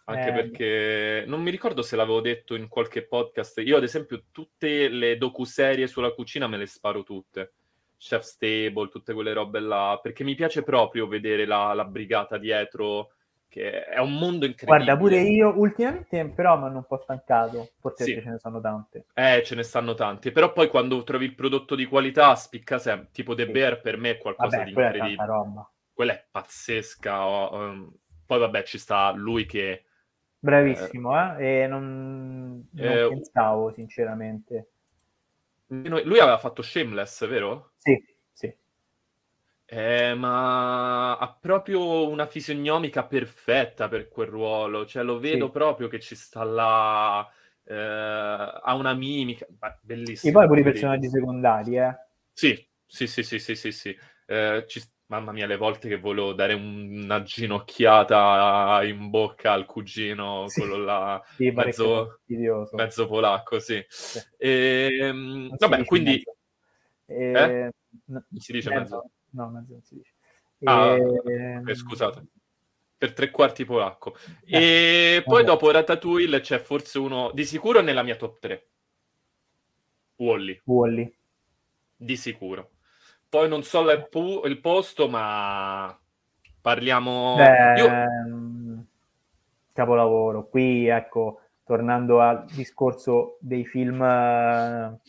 anche eh, perché non mi ricordo se l'avevo detto in qualche podcast. Io, ad esempio, tutte le docuserie sulla cucina me le sparo tutte. Chef's Table, tutte quelle robe là, perché mi piace proprio vedere la, la brigata dietro, che è un mondo incredibile. Guarda, pure io ultimamente però mi hanno un po' stancato, forse sì. ce ne sono tante. Eh, ce ne stanno tanti, però poi quando trovi il prodotto di qualità spicca sempre, tipo The sì. Bear per me è qualcosa vabbè, di incredibile. È quella è pazzesca. Um, poi vabbè ci sta lui che Bravissimo, eh? E non, non eh, pensavo, sinceramente. Lui aveva fatto Shameless, vero? Sì, sì. Eh, ma ha proprio una fisionomica perfetta per quel ruolo, cioè lo vedo sì. proprio che ci sta là, eh, ha una mimica, bellissimo. E poi pure i personaggi secondari, eh? Sì, sì, sì, sì, sì, sì, sì. Eh, ci, Mamma mia, le volte che volevo dare una ginocchiata in bocca al cugino, sì. quello là, sì, mezzo, mezzo, polacco, sì. sì. E, ehm, vabbè, quindi... E... Eh? Non si dice mezzo? mezzo? No, mezzo non si dice. Ah, e... eh, scusate. Per tre quarti polacco. Eh, e poi vabbè. dopo Ratatouille c'è forse uno, di sicuro nella mia top 3. Wally. Wally. Di sicuro. Poi non so il, il posto, ma parliamo... Beh, Io... Capolavoro. Qui, ecco, tornando al discorso dei film uh,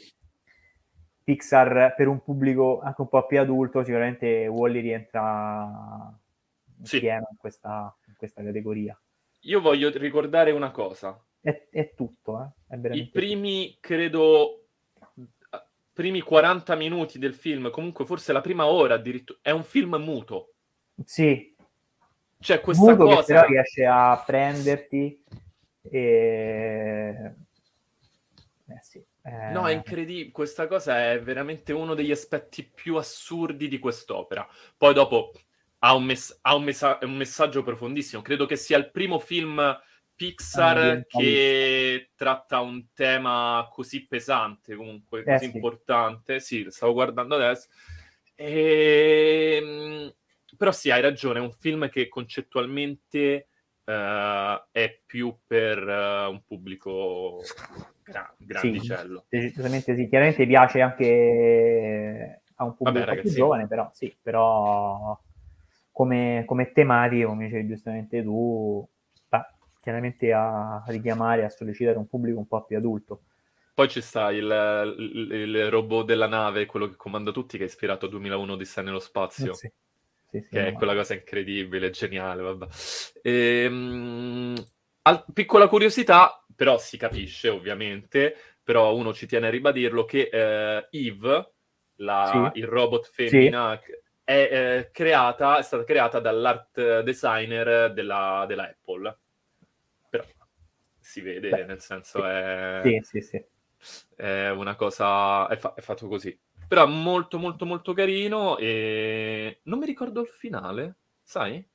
Pixar per un pubblico anche un po' più adulto, sicuramente Wally rientra sì. pieno in questa, in questa categoria. Io voglio ricordare una cosa. È, è tutto, eh? È I primi, tutto. credo, primi 40 minuti del film, comunque forse la prima ora addirittura, è un film muto. Sì. C'è questa muto cosa... che però riesce a prenderti e... Eh. Eh... No, è incredibile. Questa cosa è veramente uno degli aspetti più assurdi di quest'opera. Poi dopo ha un, mess- ha un, messa- un messaggio profondissimo. Credo che sia il primo film Pixar che tratta un tema così pesante, comunque, eh, così sì. importante. Sì, lo stavo guardando adesso. E... Ehm, però sì, hai ragione, è un film che concettualmente uh, è più per uh, un pubblico gra- grandicello. Sì, decisamente sì. Chiaramente piace anche a un pubblico Vabbè, più giovane, però sì, però come, come tematico, come dicevi giustamente tu, chiaramente a richiamare, a sollecitare un pubblico un po' più adulto. Poi ci sta il, il, il robot della nave, quello che comanda tutti, che è ispirato a 2001 Odissea nello spazio. Sì. Sì, sì, che no. è quella cosa incredibile, geniale, vabbè. Ehm, al, piccola curiosità, però si capisce ovviamente, però uno ci tiene a ribadirlo, che eh, Eve, la, il robot femmina, è, eh, creata, è stata creata dall'art designer della, della Apple si vede, Beh, nel senso è... Sì, sì, sì. È una cosa... È, fa- è, fatto così. Però molto, molto, molto carino e... Non mi ricordo il finale, sai?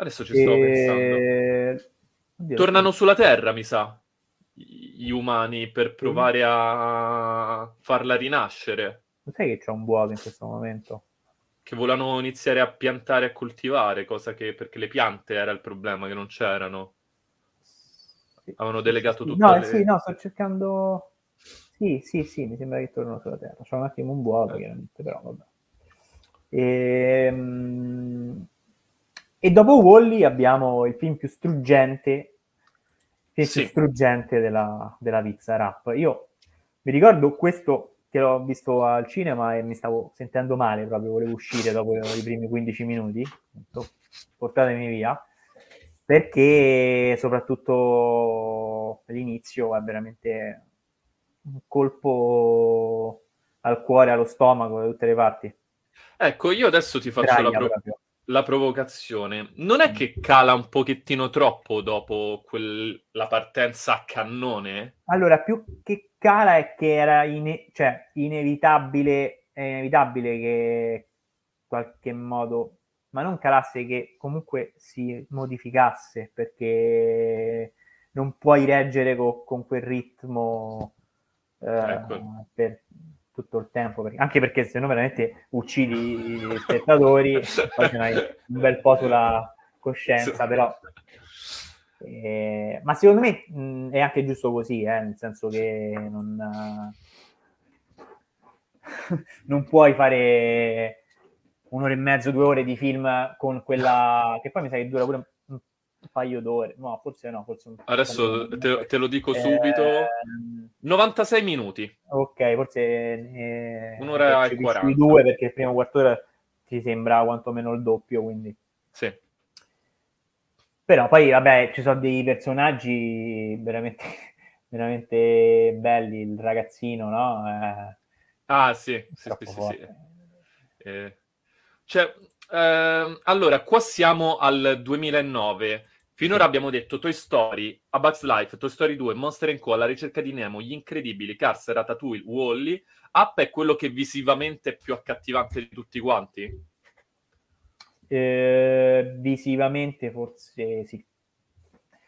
Adesso ci sto e... pensando. Oddio, Tornano sulla Terra, mi sa, gli umani, per provare a farla rinascere. Non sai che c'è un vuoto in questo momento? Che volevano iniziare a piantare e a coltivare, cosa che... perché le piante era il problema, che non c'erano. Avevano delegato tutto. No, le... sì, no, sto cercando... Sì, sì, sì, mi sembra che tornano sulla Terra. C'è un attimo un vuoto, eh. chiaramente, però vabbè. Ehm, e dopo Wally abbiamo il film più struggente, film sì. più struggente della, della pizza rap. Io mi ricordo questo che l'ho visto al cinema e mi stavo sentendo male proprio, volevo uscire dopo i primi 15 minuti, portatemi via perché soprattutto l'inizio è veramente un colpo al cuore, allo stomaco, da tutte le parti. Ecco, io adesso ti faccio la, pro- la, provocazione. Non è mm. che cala un pochettino troppo dopo quel- la partenza a cannone? Allora, più che cala è che era ine- cioè, inevitabile, è inevitabile che in qualche modo, ma non calasse, che comunque si modificasse, perché non puoi reggere co- con quel ritmo eh, ecco. per tutto il tempo, perché, anche perché se no veramente uccidi gli spettatori, poi hai un bel po' sulla coscienza, però... Eh, ma secondo me mh, è anche giusto così, eh, nel senso che non, non puoi fare un'ora e mezzo, due ore di film con quella che poi mi sa che dura pure paio d'ore, no, forse no, forse un Adesso te, te, lo dico subito. Eh, 96 minuti. Ok, forse eh, un'ora e 40. Due perché il primo quarto d'ora ti sembra quantomeno il doppio, quindi. Sì. Però poi, vabbè, ci sono dei personaggi veramente, veramente belli, il ragazzino, no? Eh, ah, sì, sì, sì, sì. Eh, cioè, Uh, allora, qua siamo al 2009. Finora abbiamo detto Toy Story, A Bugs Life, Toy Story 2, Monster Co., La ricerca di Nemo, Gli Incredibili, Cars, Ratatouille, Wally. Up è quello che visivamente è più accattivante di tutti quanti? Eh, visivamente forse sì.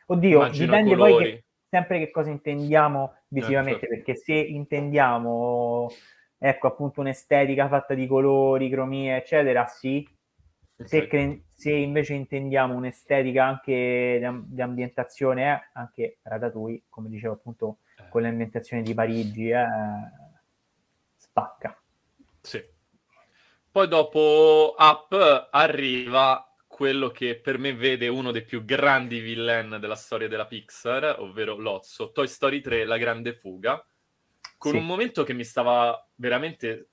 Oddio, Immagino dipende poi che, sempre che cosa intendiamo visivamente, certo. perché se intendiamo, ecco, appunto un'estetica fatta di colori, cromie, eccetera, sì, se, cre- se, invece intendiamo un'estetica anche di, di ambientazione, eh, anche Ratatouille, come dicevo appunto eh. con l'ambientazione di Parigi, eh, spacca. Sì. Poi dopo Up arriva quello che per me vede uno dei più grandi villain della storia della Pixar, ovvero Lozzo, Toy Story 3, La Grande Fuga, con sì. un momento che mi stava veramente,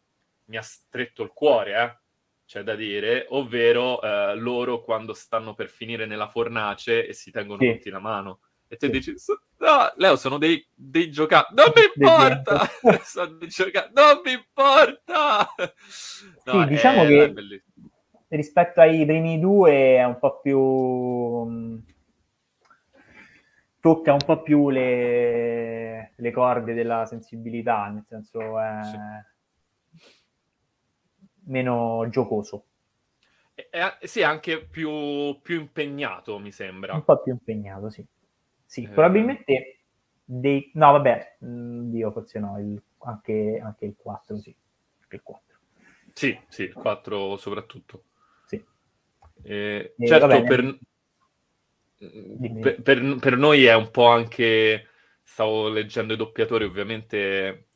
mi ha stretto il cuore, eh c'è da dire, ovvero eh, loro quando stanno per finire nella fornace e si tengono sì. tutti la mano. E te sì. dici, no, Leo, sono dei, dei giocatori, non mi importa! sono dei giocatori, non mi importa! No, sì, diciamo è, che è rispetto ai primi due è un po' più... Mm, tocca un po' più le, le corde della sensibilità, nel senso è... Sì meno giocoso. È, sì, anche più, più, impegnato, mi sembra. Un po' più impegnato, sì. Sì, eh... probabilmente dei... No, vabbè, mm, Dio, forse no, il... anche, anche, il 4, sì. il 4. Sì, sì, il 4 soprattutto. Sì. Eh, eh, certo, vabbè, per... Per, per, per noi è un po' anche... Stavo leggendo i doppiatori, ovviamente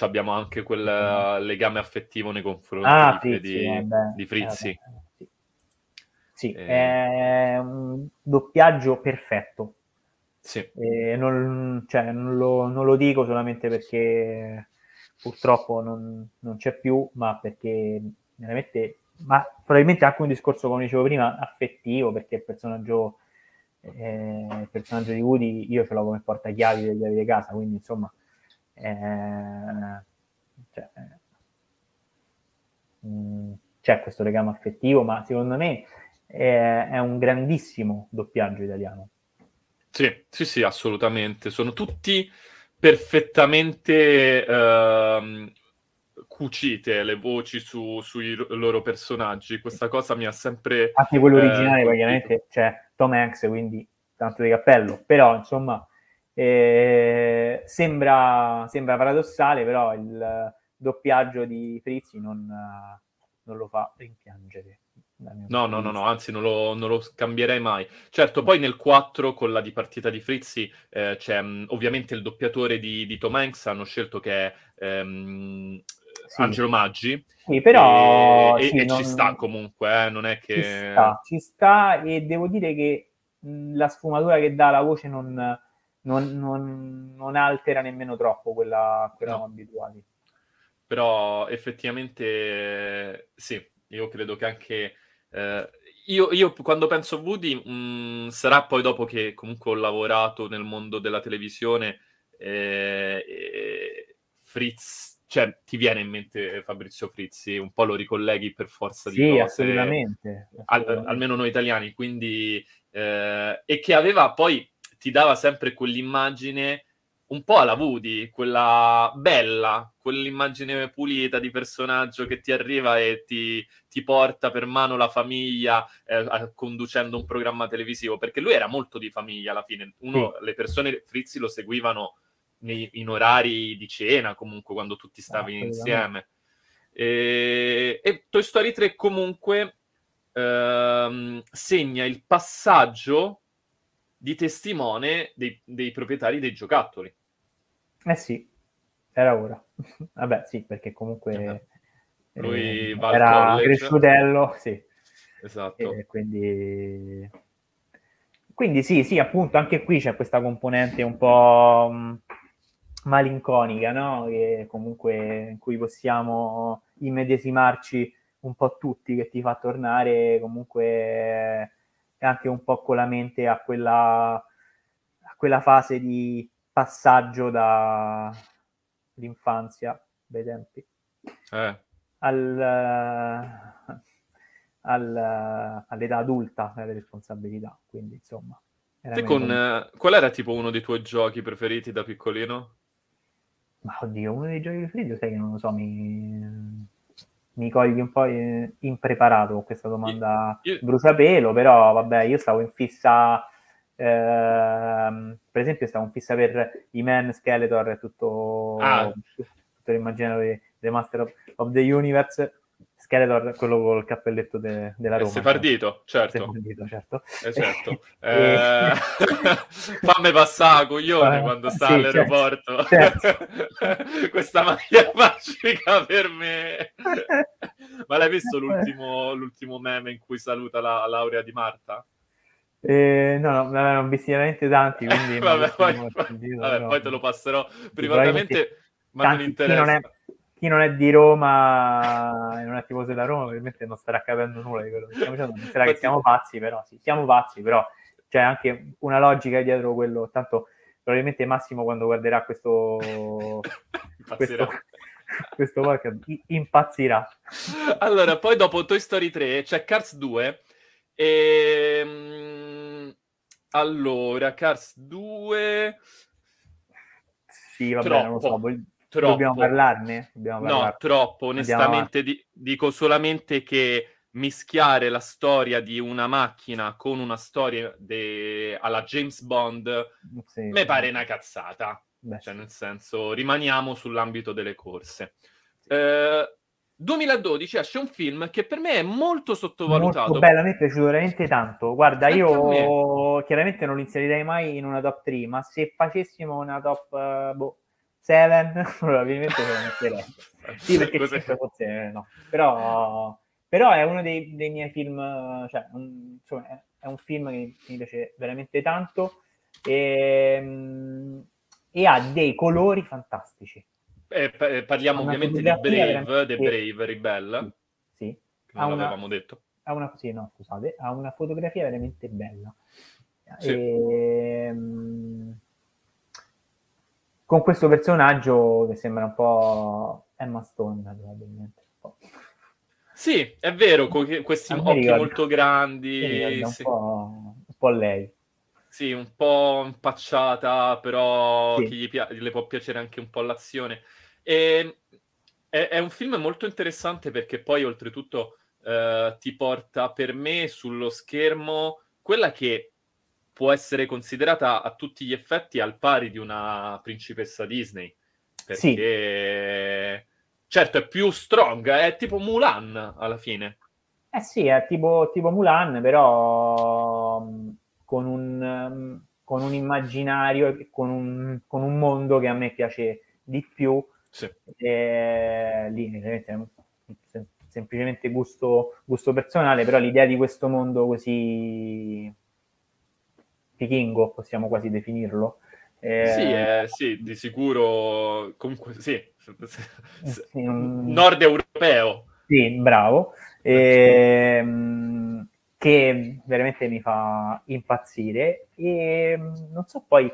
abbiamo anche quel legame affettivo nei confronti ah, di, Frizzi, di, eh di Frizzi. Eh, sì, sì eh. è un doppiaggio perfetto. Sì. Non, cioè, non, lo, non, lo, dico solamente perché purtroppo non, non, c'è più, ma perché veramente, ma probabilmente anche un discorso, come dicevo prima, affettivo, perché il personaggio, eh, il personaggio di Woody io ce l'ho come portachiavi delle chiavi di casa, quindi insomma eh, cioè, mh, mm, c'è questo legame affettivo, ma secondo me è, è un grandissimo doppiaggio italiano. Sì, sì, sì, assolutamente. Sono tutti perfettamente uh, cucite le voci su, sui loro personaggi. Questa cosa mi ha sempre. Anche quello originale, eh, chiaramente c'è Tom Hanks, quindi tanto di cappello. Però, insomma, eh, sembra, sembra, paradossale, però il doppiaggio di Frizzi non, non lo fa rimpiangere. No, no, no, no, anzi non lo, non lo, cambierei mai. Certo, poi nel 4 con la dipartita di Frizzi eh, c'è mh, ovviamente il doppiatore di, di, Tom Hanks, hanno scelto che è ehm, sì. Angelo Maggi. Sì, però... E, sì, e non... ci sta comunque, eh, non è che... Ci sta, ci sta e devo dire che mh, la sfumatura che dà la voce non non, non, non altera nemmeno troppo quella, quella no. abituati. Però effettivamente sì, io credo che anche... Eh, io, io, quando penso a Woody, mh, mm, sarà poi dopo che comunque ho lavorato nel mondo della televisione, eh, eh, Fritz cioè, ti viene in mente Fabrizio Frizzi, un po' lo ricolleghi per forza sì, di cose. Assolutamente, assolutamente. Al, almeno noi italiani, quindi... Eh, e che aveva poi, ti dava sempre quell'immagine un po' alla Woody, quella bella, quell'immagine pulita di personaggio che ti arriva e ti, ti porta per mano la famiglia eh, conducendo un programma televisivo, perché lui era molto di famiglia alla fine. Uno, sì. Le persone, Frizzi lo seguivano nei, in orari di cena, comunque quando tutti stavi ah, insieme. E, e, Toy Story 3 comunque ehm, segna il passaggio di testimone dei, dei proprietari dei giocattoli. Eh sì, era ora. Vabbè, sì, perché comunque eh, lui eh, era cresciutello, sì. Esatto. E quindi... quindi sì, sì, appunto, anche qui c'è questa componente un po' mm, malinconica, no? Che comunque in cui possiamo immedesimarci un po' tutti, che ti fa tornare comunque anche un po' con la mente a quella, a quella fase di passaggio dall'infanzia, bei tempi, eh. al, al, all'età adulta delle responsabilità. Quindi, insomma. Con, eh, qual era tipo uno dei tuoi giochi preferiti da piccolino? Ma oddio, uno dei giochi preferiti, sai che non lo so, mi, mi cogli un po' impreparato con questa domanda io, io... bruciapelo, però vabbè, io stavo in fissa Ehm, per esempio, stavo in fissa per i Man Skeletor e tutto, ah. tutto l'immaginario The Master of, of, the Universe. Skeletor, quello col cappelletto de, della Roma. Sefardito, certo. Sefardito, certo. Eh, certo. eh, fammi passare coglione uh, quando sta sì, all'aeroporto. Certo, certo. Questa maglia magica per me. Ma l'hai visto l'ultimo, l'ultimo meme in cui saluta la laurea di Marta? Eh, no, no, ne ho visti veramente tanti, quindi... vabbè, poi, sentito, vabbè poi, te lo passerò privatamente, ma non interessa. Non, è, chi non, è, di Roma e non è tifoso della Roma, ovviamente non starà capendo nulla di quello che stiamo dicendo. Penserà che siamo pazzi, però sì, siamo pazzi, però c'è anche una logica dietro quello. Tanto probabilmente Massimo quando guarderà questo... questo questo podcast impazzirà. Allora, poi dopo Toy Story 3 c'è Cars 2 e, ehm, allora, Cars 2... Sì, vabbè, troppo, non lo so. Troppo. Dobbiamo parlarne? Dobbiamo parlarne. No, troppo. Onestamente di- dico solamente che mischiare la storia di una macchina con una storia de... alla James Bond sì, mi sì. pare una cazzata. Beh, cioè, sì. nel senso, rimaniamo sull'ambito delle corse. Eh, 2012 esce un film che per me è molto sottovalutato. Molto bello, a me è piaciuto veramente tanto. Guarda, Anche io chiaramente non lo inserirei mai in una top 3, ma se facessimo una top uh, boh, 7, probabilmente lo metterei. sì, perché Cos'è? forse no. Però, però è uno dei, dei miei film, cioè, un, insomma, è un film che mi piace veramente tanto e, ehm, e ha dei colori fantastici eh, eh, parliamo ovviamente di Brave, The Brave Rebel. Sì. sì. Non una, l'avevamo detto. Ha una, sì, no, scusate, ha una fotografia veramente bella. Sì. E, um, con questo personaggio che sembra un po' Emma Stone, probabilmente. Sì, è vero, con questi occhi ricordo, molto grandi. Un, sì. po', un po' lei. Sì, un po' impacciata, però sì. gli pi- le può piacere anche un po' l'azione. E, è, è, un film molto interessante perché poi oltretutto eh, ti porta per me sullo schermo quella che può essere considerata a tutti gli effetti al pari di una principessa Disney. Perché sì. certo è più strong, è tipo Mulan alla fine. Eh sì, è tipo, tipo Mulan, però mm, con un, mm, con un immaginario, con un, con un mondo che a me piace di più sì. E, lì semplicemente gusto, gusto personale, però l'idea di questo mondo così vichingo, possiamo quasi definirlo. Eh, sì, eh, sì, di sicuro, comunque sì, sì un... nord europeo. Sì, bravo. E, ehm, che veramente mi fa impazzire e non so poi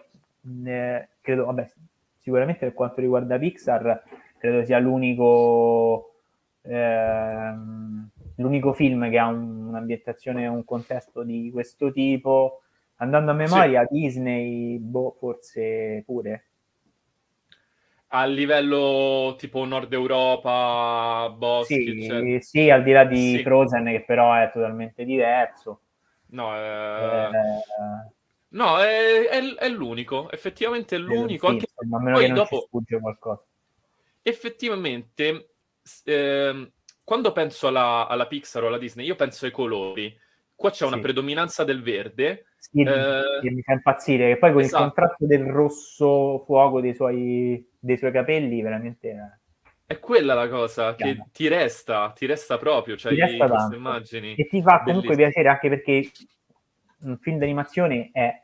eh, credo vabbè sicuramente per quanto riguarda Pixar credo sia l'unico, ehm, l'unico film che ha un, un'ambientazione, un contesto di questo tipo. Andando a memoria, sì. Disney, boh, forse pure. A livello tipo Nord Europa, boschi, sì, sì, al di là di sì. Frozen, che però è totalmente diverso. No, eh... Eh... no è, è, è, l'unico, effettivamente è l'unico. Sì, anche a meno poi che dopo... sfugge qualcosa. Effettivamente, eh, quando penso alla, alla, Pixar o alla Disney, io penso ai colori. Qua c'è una predominanza del verde. Sì, eh... mi fa impazzire. E poi con esatto. il contrasto del rosso fuoco dei suoi dei suoi capelli veramente... È quella la cosa che Chiama. ti resta, ti resta proprio, cioè ti resta queste immagini. E ti fa comunque Bellissimo. piacere anche perché un film d'animazione è,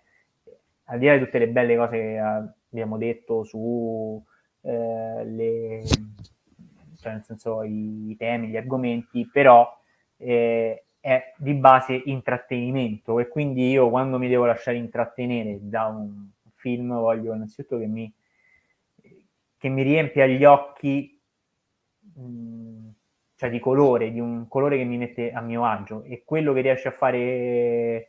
al di là di tutte le belle cose che abbiamo detto su eh, le, cioè nel senso i temi, gli argomenti, però eh, è di base intrattenimento e quindi io quando mi devo lasciare intrattenere da un film voglio innanzitutto che mi che mi riempia gli occhi, mh, cioè di colore, di un colore che mi mette a mio agio. E quello che riesce a fare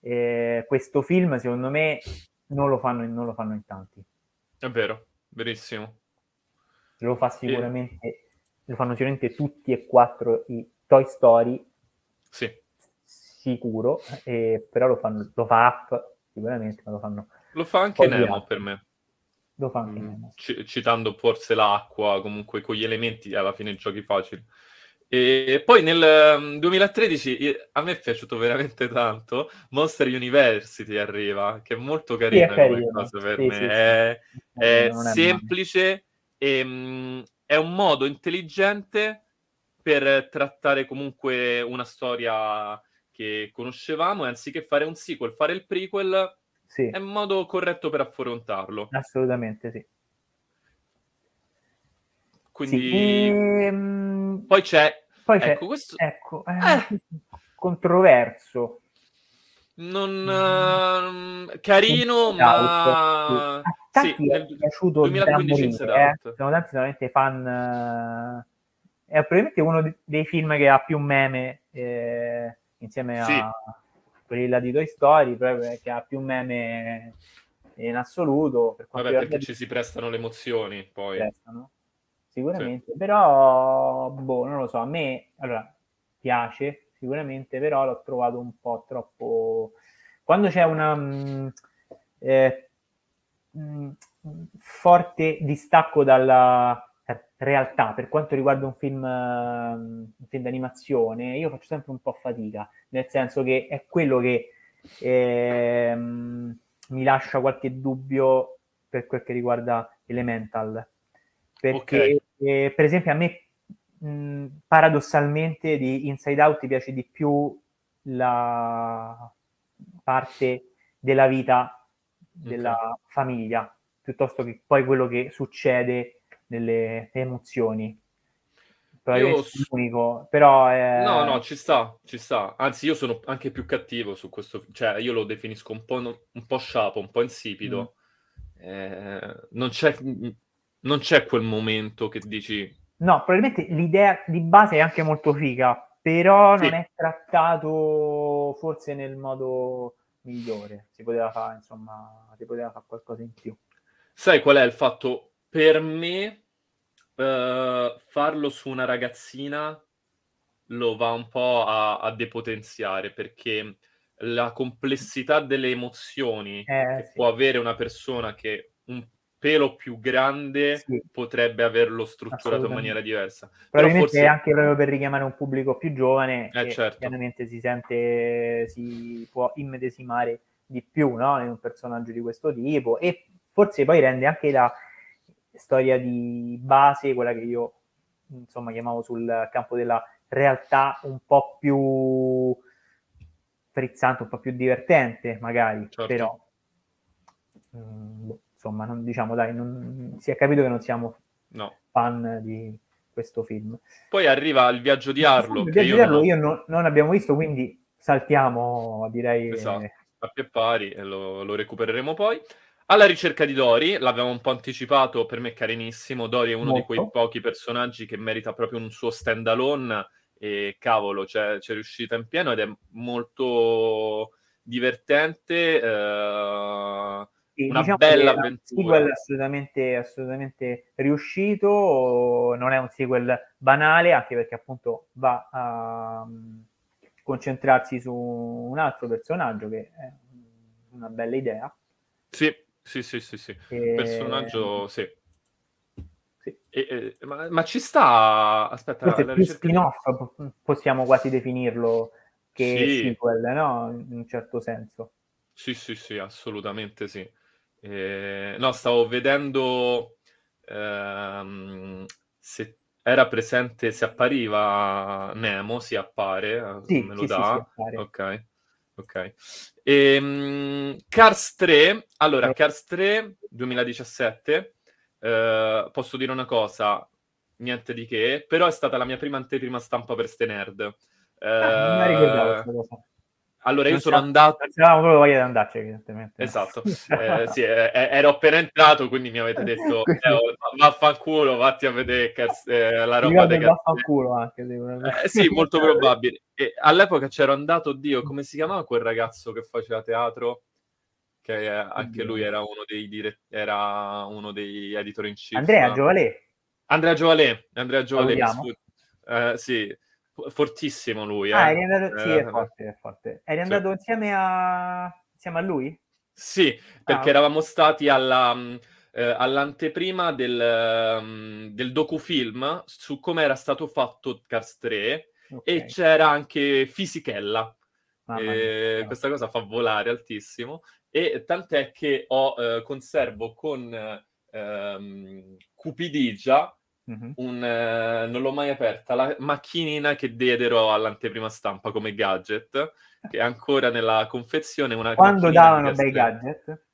eh, questo film, secondo me, non lo, fanno, non lo fanno in tanti. È vero, verissimo. Lo fa sicuramente, e... lo fanno sicuramente tutti e quattro i Toy Story. Sì. Sicuro, eh, però lo, fanno, lo fa Up sicuramente, ma lo fanno. Lo fa anche Nemo per me lo fa anche mm, c- citando forse l'acqua, comunque con gli elementi alla fine giochi facili. E poi nel 2013 mm, a me è piaciuto veramente tanto Monster University arriva, che è molto carina sì, come cosa per sì, me. Sì, è, è semplice e mh, è un modo intelligente per trattare comunque una storia che conoscevamo e anziché fare un sequel, fare il prequel sì. È un modo corretto per affrontarlo. Assolutamente sì. Quindi... Sì, ehm... Poi c'è... Poi c'è... Ecco, questo... ecco eh, eh. controverso. Non... Uh, carino, ma... Sì, sì è piaciuto 2015 morire, eh? Sono tanti veramente fan... È probabilmente uno dei film che ha più meme eh, insieme a... Sì quelli là di Toy Story, proprio che ha più meme in assoluto. Per Vabbè, perché ci si prestano le emozioni, poi. Prestano. Sicuramente, sì. però, boh, non lo so, a me, allora, piace sicuramente, però l'ho trovato un po' troppo... Quando c'è una... Mh, mm, eh, mh, mm, forte distacco dalla realtà per quanto riguarda un film, un film d'animazione, io faccio sempre un po' fatica, nel senso che è quello che eh, mi lascia qualche dubbio per quel che riguarda Elemental. Perché, okay. eh, per esempio, a me mh, paradossalmente di Inside Out piace di più la parte della vita della okay. famiglia piuttosto che poi quello che succede nelle emozioni. Io... Unico, però è... No, no, ci sta, ci sta. Anzi, io sono anche più cattivo su questo, cioè io lo definisco un po', un po sciapo, un po' insipido. Mm. Eh, non, c'è, non c'è quel momento che dici... No, probabilmente l'idea di base è anche molto figa, però sì. non è trattato forse nel modo migliore. Si poteva fare, insomma, si poteva fare qualcosa in più. Sai qual è il fatto? Per me Uhm, farlo su una ragazzina lo va un po' a a depotenziare, perché la complessità delle emozioni Eh, che sì. può avere una persona che un pelo più grande Sì. potrebbe averlo strutturato in maniera diversa. Però Probabilmente forse anche proprio per richiamare un pubblico più giovane Eh, che certo. chiaramente si sente si può immedesimare di più, no, in un personaggio di questo tipo e forse poi rende anche la storia di base, quella che io insomma chiamavo sul campo della realtà un po' più frizzante, un po' più divertente magari, certo. però mh, mm, boh, insomma non, diciamo dai, non, si è capito che non siamo no. fan di questo film. Poi arriva il viaggio di Arlo. Il viaggio di Arlo io non, non abbiamo visto, quindi saltiamo direi... Esatto, a pie pari e lo, lo recupereremo poi. Alla ricerca di Dori, l'avevamo un po' anticipato, per me carinissimo. Dori è uno Molto. di quei pochi personaggi che merita proprio un suo stand alone e cavolo, c'è, c'è riuscita in pieno ed è molto divertente. Eh, sì, una diciamo bella avventura. sequel assolutamente, assolutamente riuscito, non è un sequel banale, anche perché appunto va a um, concentrarsi su un altro personaggio che è una bella idea. Sì, sì, sì, sì, sì. E... Personaggio, sì. sì. E, e, ma, ma, ci sta... Aspetta, Forse la più spin-off, possiamo quasi definirlo, che sì. sequel, no? In un certo senso. Sì, sì, sì, assolutamente sì. Eh, no, stavo vedendo ehm, se era presente, se appariva Nemo, si appare, eh, sì, me lo sì, dà. Sì, ok, ok. E, um, Cars 3, allora, eh. Cars 3 2017, eh, posso dire una cosa, niente di che, però è stata la mia prima anteprima stampa per ste nerd. Ah, non mi ricordavo questa cosa. Allora, io non sono andato. Non proprio voglia di andarci, evidentemente. Esatto, eh, sì, eh, eh, ero appena entrato, quindi mi avete detto: eh, vaffanculo, vatti a vedere cazz- eh, la roba di vaffanculo anche. Eh, sì, molto probabile. E all'epoca c'ero andato, oddio, come si chiamava quel ragazzo che faceva teatro? Che anche lui era uno dei, dire- era uno dei editor in chief. Andrea Giovalè. Andrea Giovalè, Andrea Giovalè. Eh, sì fortissimo lui. Eh. Ah, eri andato... sì, è eh, forte, è forte. Eri andato sì. insieme, a... insieme a lui? Sì, perché ah, eravamo stati alla, mm, eh, all'anteprima del, um, del docufilm su come era stato fatto Cars 3 okay. e c'era anche Fisichella. Ah, e questa cosa fa volare altissimo e tant'è che ho eh, conservo con ehm, Cupidigia Mm-hmm. Un, eh, non l'ho mai aperta, la macchinina che diedero all'anteprima stampa come gadget, che è ancora nella confezione. Una Quando davano bei gadget?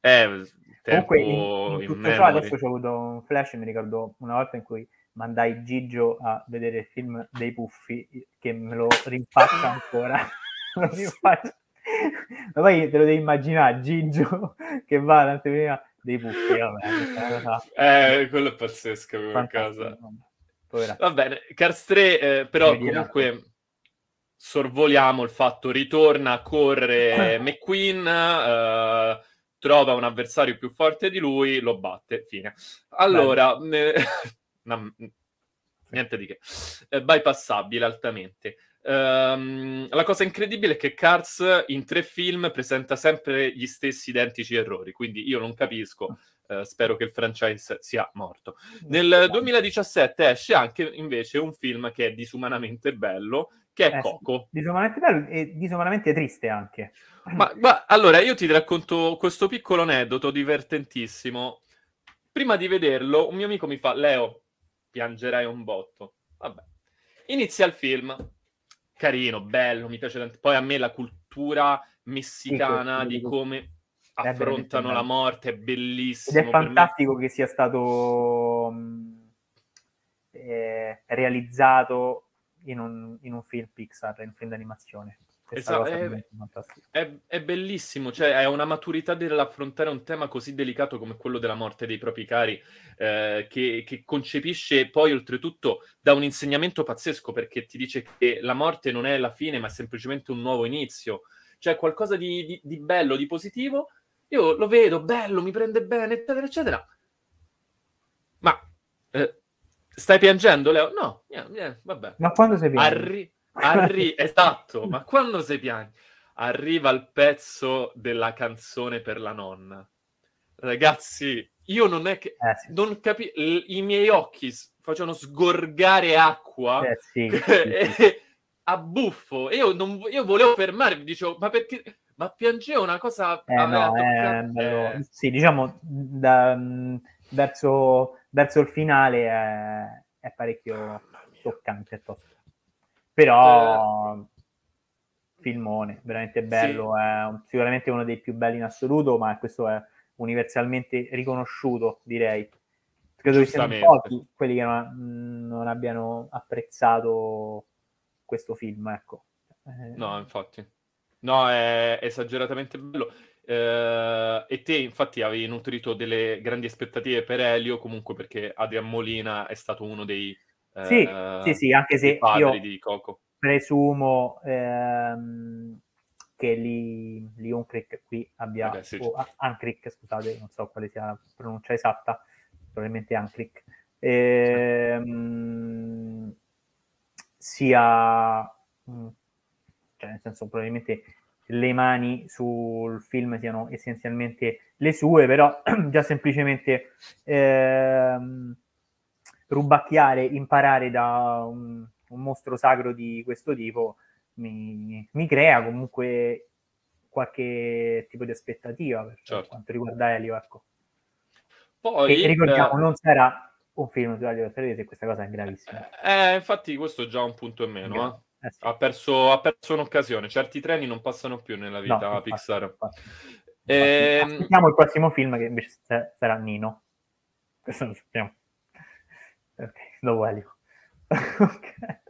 Eh, Comunque, in, in tutto in ciò adesso ho avuto un flash, mi ricordo una volta in cui mandai Gigio a vedere il film dei Puffi, che me lo rimpaccia ancora. lo rimpaccia. Ma poi te lo devi immaginare, Gigio che va all'anteprima dei puffi, vabbè. eh, quello è pazzesco come cosa. Va bene, Cars 3, eh, però comunque sorvoliamo il fatto, ritorna, corre McQueen, eh, trova un avversario più forte di lui, lo batte, fine. Allora, eh, no, niente di che. Eh, bypassabile altamente. Um, la cosa incredibile è che Cars in tre film presenta sempre gli stessi identici errori, quindi io non capisco. Uh, spero che il franchise sia morto. Nel 2017 esce anche invece un film che è disumanamente bello, che è eh, Coco. Disumanamente bello e disumanamente triste anche. Ma, ma allora io ti racconto questo piccolo aneddoto divertentissimo. Prima di vederlo, un mio amico mi fa: Leo, piangerai un botto. Vabbè. Inizia il film carino, bello, mi piace tanto. Poi a me la cultura messicana sì, di come affrontano la morte è bellissimo. Ed è fantastico me. che sia stato mh, eh, realizzato in un, in un film Pixar, in un film d'animazione. Esatto, è, è, è, bellissimo, cioè è una maturità nell'affrontare un tema così delicato come quello della morte dei propri cari, eh, che, che, concepisce poi oltretutto da un insegnamento pazzesco perché ti dice che la morte non è la fine ma è semplicemente un nuovo inizio, cioè qualcosa di, di, di bello, di positivo, io lo vedo, bello, mi prende bene, eccetera, eccetera. Ma eh, stai piangendo, Leo? No, niente, niente, vabbè. Ma quando sei piangendo? Arri- Arri- esatto, ma quando sei piani? Arriva il pezzo della canzone per la nonna. Ragazzi, io non è che... Eh, sì. Non capi- I miei occhi facevano sgorgare acqua eh, sì, sì, a buffo. Io, non, io volevo fermarmi, dicevo, ma perché... Ma piangevo una cosa... Eh, no, eh, sì, diciamo, da, verso, verso, il finale è, è parecchio toccante. Tosto. Però eh, filmone, veramente bello, sì. è un, sicuramente uno dei più belli in assoluto, ma questo è universalmente riconosciuto, direi. Credo che siano pochi quelli che non, non, abbiano apprezzato questo film, ecco. Eh, no, infatti. No, è esageratamente bello. Eh, e te infatti avevi nutrito delle grandi aspettative per Elio, comunque perché Adrian Molina è stato uno dei eh, sì, sì, sì, anche se padri di Coco. Presumo ehm, che Lee, Lee Uncrick qui abbia, okay, sì, o Ancrick, scusate, non so quale sia la pronuncia esatta, probabilmente Ancrick, ehm, sia, mm, cioè nel senso probabilmente le mani sul film siano essenzialmente le sue, però già semplicemente ehm, rubacchiare, imparare da un, un, mostro sacro di questo tipo mi, mi, crea comunque qualche tipo di aspettativa per certo. quanto riguarda Elio. Ecco. Poi, e ricordiamo, eh... non sarà un film su Radio se questa cosa è gravissima. Eh, infatti questo è già un punto in meno. Eh. Eh sì. ha, perso, ha, perso, un'occasione. Certi treni non passano più nella vita no, infatti, Pixar. Infatti, infatti. E... Ehm, aspettiamo il prossimo film che invece sarà Nino. Questo lo sappiamo. Ok, dopo Elio. ok.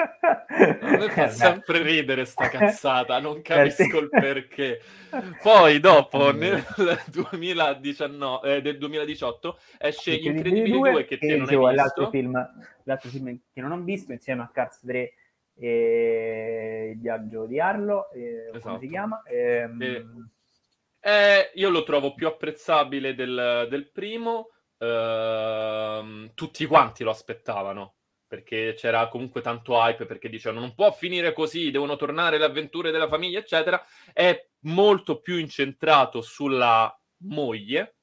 A me fa sempre ridere sta cazzata, non capisco il perché. Poi dopo, nel 2019, eh, del 2018, esce Gli Incredibili 2, 2 che, te non hai visto. L'altro film, l'altro film che non ho visto, insieme a Cars 3 e Il viaggio di Arlo, eh, esatto. come si esatto. chiama? Ehm... E, eh, io lo trovo più apprezzabile del, del primo, ehm, tutti quanti lo aspettavano perché c'era comunque tanto hype, perché dicevano non può finire così, devono tornare le avventure della famiglia, eccetera, è molto più incentrato sulla moglie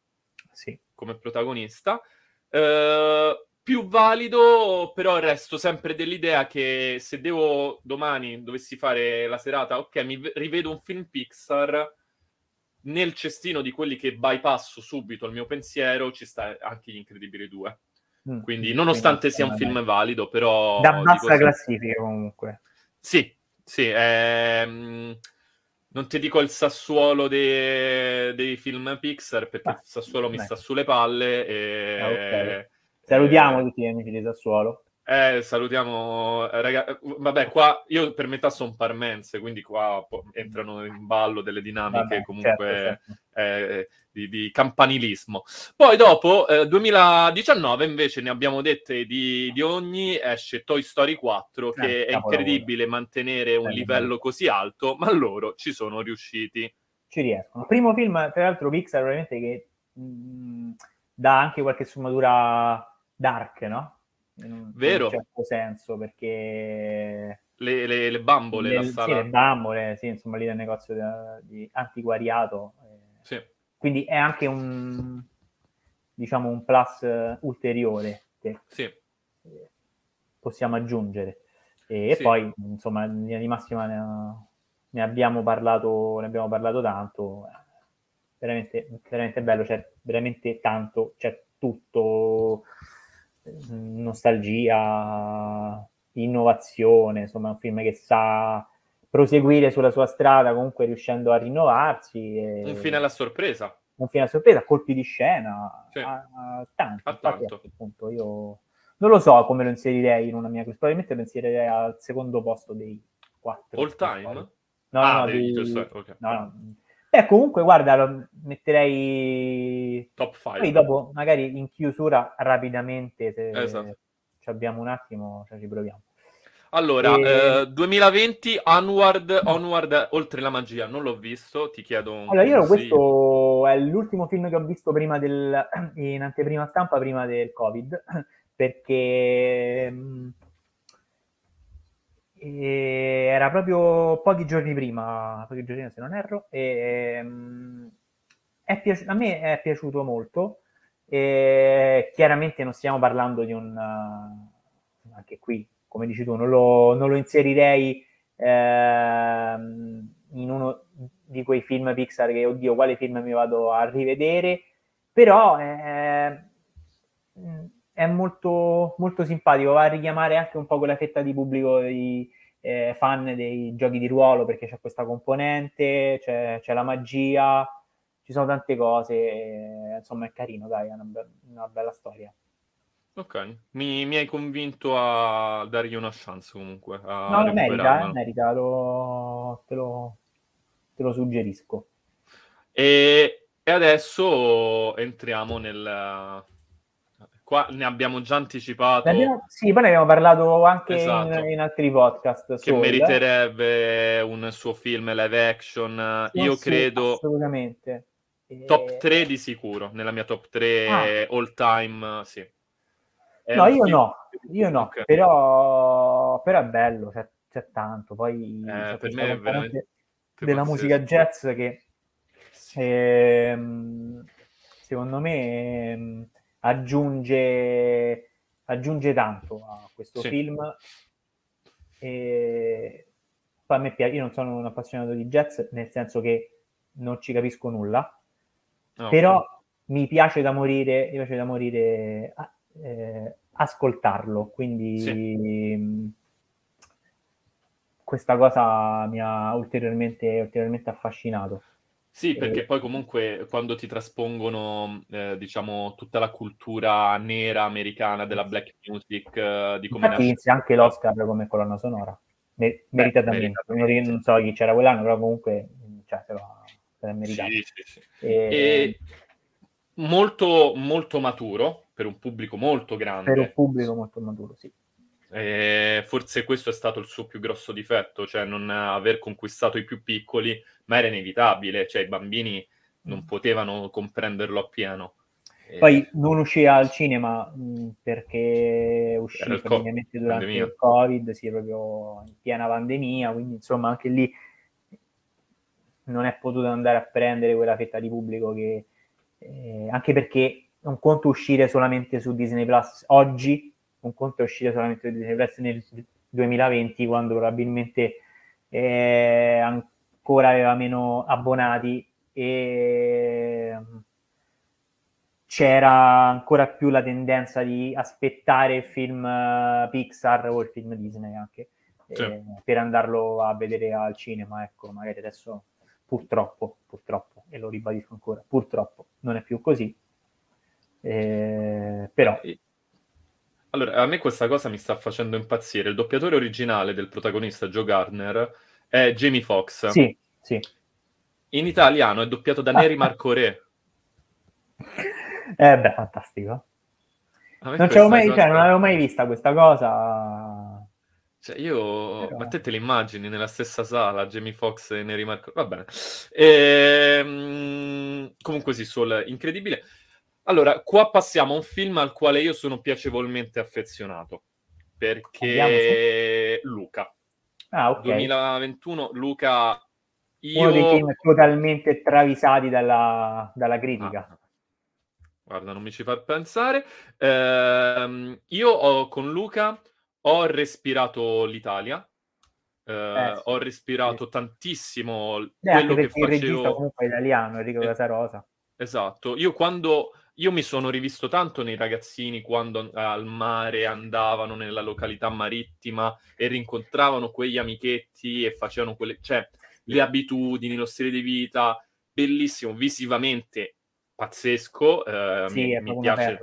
sì. come protagonista. Eh, più valido, però resto sempre dell'idea che se devo domani dovessi fare la serata, ok, mi rivedo un film Pixar, nel cestino di quelli che bypasso subito il mio pensiero ci sta anche Gli Incredibili 2 Mm. Quindi, nonostante sia un film valido, però... Da bassa dico, classifica comunque. Sì, sì. Ehm, non ti dico il Sassuolo dei, dei film Pixar, perché ah, il Sassuolo beh. mi sta sulle palle. E, ah, okay. Salutiamo eh, tutti gli amici di Sassuolo. Eh, salutiamo, eh, ragazzi. Vabbè, qua io per metà sono parmense, quindi qua entrano in ballo delle dinamiche Vabbè, comunque certo, certo. Eh, di, di, campanilismo. Poi dopo, eh, 2019, invece ne abbiamo dette di, di, ogni, esce Toy Story 4, che eh, è incredibile mantenere un livello così alto, ma loro ci sono riusciti. Ci riescono. Primo film, tra l'altro, Pixar, veramente che mh, mm, dà anche qualche sfumatura dark, no? In Vero. un certo senso, perché... Le, le, le bambole, le. Sì, le bambole, sì, insomma, lì nel negozio di, di antiquariato. Eh. Sì. Quindi è anche un, diciamo, un plus ulteriore che sì. possiamo aggiungere. E, sì. poi, insomma, in linea di massima ne, ne, abbiamo parlato, ne abbiamo parlato tanto. Veramente, veramente bello, c'è veramente tanto, c'è tutto nostalgia, innovazione, insomma, è un film che sa proseguire sulla sua strada, comunque riuscendo a rinnovarsi. E... Un fine alla sorpresa. Un fine alla sorpresa, colpi di scena, sì. a, a tanto. A tanto. Appunto, io non lo so come lo inserirei in una mia probabilmente lo inserirei al secondo posto dei quattro. All time? No, ah, no, di... okay. no, no, Beh, comunque, guarda, lo metterei... Top 5. Poi dopo, magari in chiusura, rapidamente, se esatto. abbiamo un attimo, cioè ci proviamo. Allora, e... eh, 2020, Onward, Onward, Oltre la magia, non l'ho visto, ti chiedo un Allora, io questo è l'ultimo film che ho visto prima del, in anteprima stampa, prima del Covid, perché mm, e era proprio pochi giorni prima, pochi giorni se non erro, e, um, piaci- a me è piaciuto molto. E chiaramente non stiamo parlando di un... Uh, anche qui, come dici tu, non lo, non lo inserirei uh, in uno di quei film Pixar che, oddio, quale film mi vado a rivedere, però è, è molto, molto simpatico, va a richiamare anche un po' quella fetta di pubblico di eh, fan dei giochi di ruolo perché c'è questa componente, c'è, c'è la magia, ci sono tante cose, e, insomma è carino, dai, è una, be- una bella storia. Ok, mi, mi, hai convinto a dargli una chance comunque. no, merita, eh, merita, lo, te, lo, te lo suggerisco. E, e adesso entriamo nel... Qua ne abbiamo già anticipato. Abbiamo, sì, poi ne abbiamo parlato anche esatto. in, in, altri podcast. Che Soul. meriterebbe un suo film live action. Sì, Io sì, credo... Assolutamente. Top 3 di sicuro, nella mia top 3 ah. all time, sì. È no, io no, io no, okay. però, però è bello, c'è, c'è tanto. Poi eh, per me è veramente della musica jazz che ehm, secondo me ehm, aggiunge, aggiunge tanto a questo sì. film. E poi a me piace, io non sono un appassionato di jazz, nel senso che non ci capisco nulla, però okay. mi piace da morire, mi piace da morire eh, ascoltarlo, quindi sì. questa cosa mi ha ulteriormente, ulteriormente affascinato. Sì, perché poi comunque quando ti traspongono, eh, diciamo, tutta la cultura nera americana della black music, eh, di come nasce... anche l'Oscar come colonna sonora, Mer- meritatamente. Beh, non so chi c'era quell'anno, però comunque cioè, se lo ha meritato. Sì, sì, sì. E... e... molto, molto maturo, per un pubblico molto grande. Per un pubblico molto maturo, sì. E forse questo è stato il suo più grosso difetto, cioè non aver conquistato i più piccoli, ma era inevitabile, cioè i bambini non mm. potevano comprenderlo appieno. Poi non uscì al cinema mh, perché uscì praticamente durante pandemia. il Covid, sì, proprio in piena pandemia, quindi insomma anche lì non è potuto andare a prendere quella fetta di pubblico che... Eh, anche perché un conto uscire solamente su Disney Plus oggi un conto è uscire solamente Disney Plus nel 2020 quando probabilmente eh, ancora aveva meno abbonati e c'era ancora più la tendenza di aspettare il film uh, Pixar o il film Disney anche sì. eh, per andarlo a vedere al cinema ecco magari adesso purtroppo purtroppo e lo ribadisco ancora purtroppo non è più così eh, però allora, a me questa cosa mi sta facendo impazzire. Il doppiatore originale del protagonista Joe Gardner è Jamie Foxx. Sì, sì. In italiano è doppiato da Neri Marco Re. Eh beh, fantastico. Non, mai, cosa... cioè, non avevo mai vista questa cosa. Cioè, io... Però... Ma te te le immagini nella stessa sala, Jamie Foxx e Neri Marco... Va bene. E... Ehm, comunque sì, Sol, incredibile. Allora, qua passiamo a un film al quale io sono piacevolmente affezionato, perché Luca. Ah, ok. 2021, Luca... Io... Uno dei film totalmente travisati dalla, dalla critica. Ah, guarda, non mi ci fa pensare. Eh, io ho, con Luca ho respirato l'Italia, eh, eh, sì, ho respirato sì. tantissimo Beh, quello che facevo... il regista comunque italiano, Enrico eh, Casarosa. Esatto, io quando io mi sono rivisto tanto nei ragazzini quando al mare andavano nella località marittima e rincontravano quegli amichetti e facevano quelle, cioè le abitudini, lo stile di vita, bellissimo, visivamente pazzesco, eh, sì, mi, mi piace,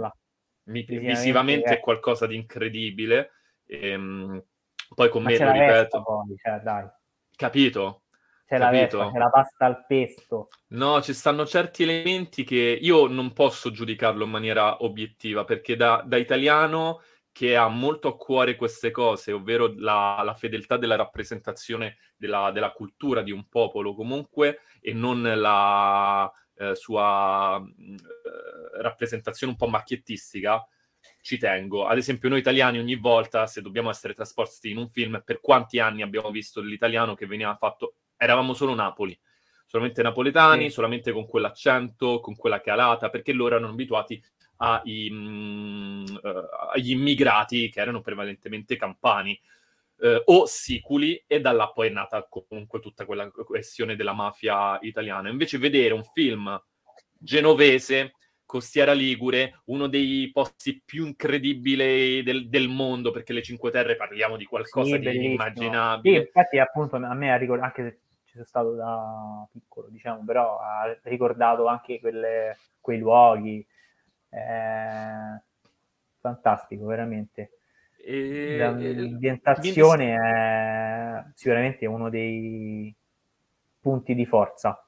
mi, visivamente è qualcosa di incredibile. Ehm, poi con Ma me lo ripeto. Poi, cioè, capito? C'è la, vespa, c'è la pasta al pesto. No, ci stanno certi elementi che io non posso giudicarlo in maniera obiettiva, perché da, da italiano che ha molto a cuore queste cose, ovvero la, la fedeltà della rappresentazione della, della, cultura di un popolo comunque, e non la eh, sua eh, rappresentazione un po' macchiettistica, ci tengo. Ad esempio, noi italiani ogni volta, se dobbiamo essere trasposti in un film, per quanti anni abbiamo visto l'italiano che veniva fatto eravamo solo Napoli, solamente napoletani, sì. solamente con quell'accento, con quella calata, perché loro erano abituati ai, mh, mm, uh, eh, agli immigrati che erano prevalentemente campani uh, o siculi e da là poi è nata comunque tutta quella questione della mafia italiana. Invece vedere un film genovese Costiera Ligure, uno dei posti più incredibili del, del, mondo, perché le Cinque Terre parliamo di qualcosa sì, di inimmaginabile. Sì, infatti appunto a me ha ricordato, anche se ci sono stato da piccolo, diciamo, però ha ricordato anche quelle, quei luoghi. Eh, fantastico, veramente. E... L'ambientazione è sicuramente uno dei punti di forza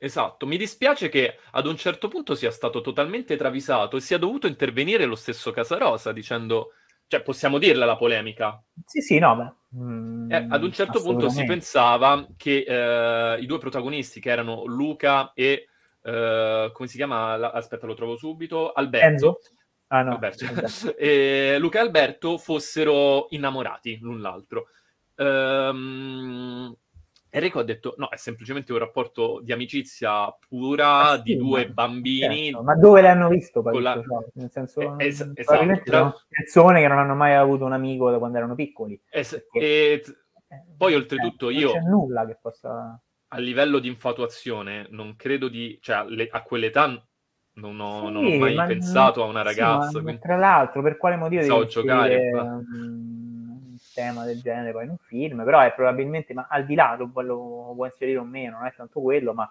Esatto, mi dispiace che ad un certo punto sia stato totalmente travisato e sia dovuto intervenire lo stesso Casarosa dicendo, cioè possiamo dirla la polemica? Sì, sì, no, beh. Mm, eh, ad un certo punto si pensava che eh, i due protagonisti, che erano Luca e, eh, come si chiama? Aspetta, lo trovo subito, Alberto. Ah, no. Alberto. e Luca e Alberto fossero innamorati l'un l'altro. Ehm Enrico ha detto: no, è semplicemente un rapporto di amicizia pura ah, sì, di due ma, bambini. Certo. Ma dove l'hanno visto? Poi la... ciò? Nel senso, eh, es- esatto, tra... persone che non hanno mai avuto un amico da quando erano piccoli. Es- perché... e eh, poi, oltretutto, eh, io. Non c'è nulla che possa. A livello di infatuazione, non credo di. cioè, le... a quell'età non ho, sì, non ho mai pensato a una ragazza. Sì, quindi... Tra l'altro, per quale motivo so giocare? Um tema del genere poi in un film, però è probabilmente, ma al di là lo, lo può inserire o meno, non è tanto quello, ma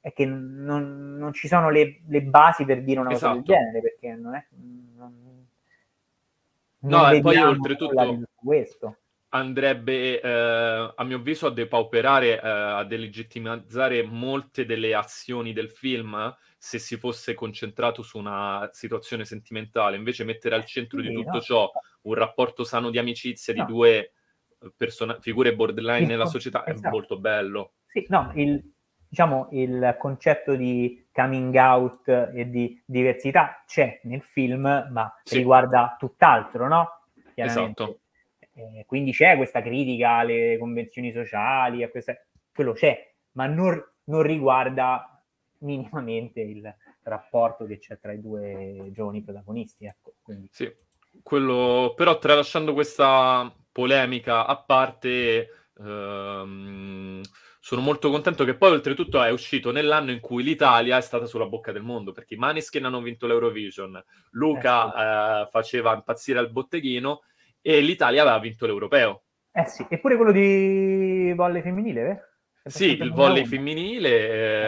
è che non, non ci sono le, le, basi per dire una cosa del esatto. genere, perché non è... Non, non no, e poi oltretutto questo. Andrebbe, eh, a mio avviso, a depauperare, eh, a delegittimizzare molte delle azioni del film se si fosse concentrato su una situazione sentimentale, invece mettere al centro sì, di tutto no. ciò un rapporto sano di amicizia no. di due eh, person- figure borderline il, nella società esatto. è molto bello. Sì, no, il, diciamo, il concetto di coming out e di diversità c'è nel film, ma sì. riguarda tutt'altro, no? Esatto. Eh, quindi c'è questa critica alle convenzioni sociali, a queste... quello c'è, ma non, non riguarda minimamente il rapporto che c'è tra i due giovani protagonisti. Ecco, quindi. Sì, quello, però tralasciando questa polemica a parte, ehm, sono molto contento che poi oltretutto è uscito nell'anno in cui l'Italia è stata sulla bocca del mondo, perché i Maneskin hanno vinto l'Eurovision, Luca eh sì. eh, faceva impazzire al botteghino e l'Italia aveva vinto l'Europeo. Eh sì, eppure quello di volley femminile, eh? Sì, il volley femminile,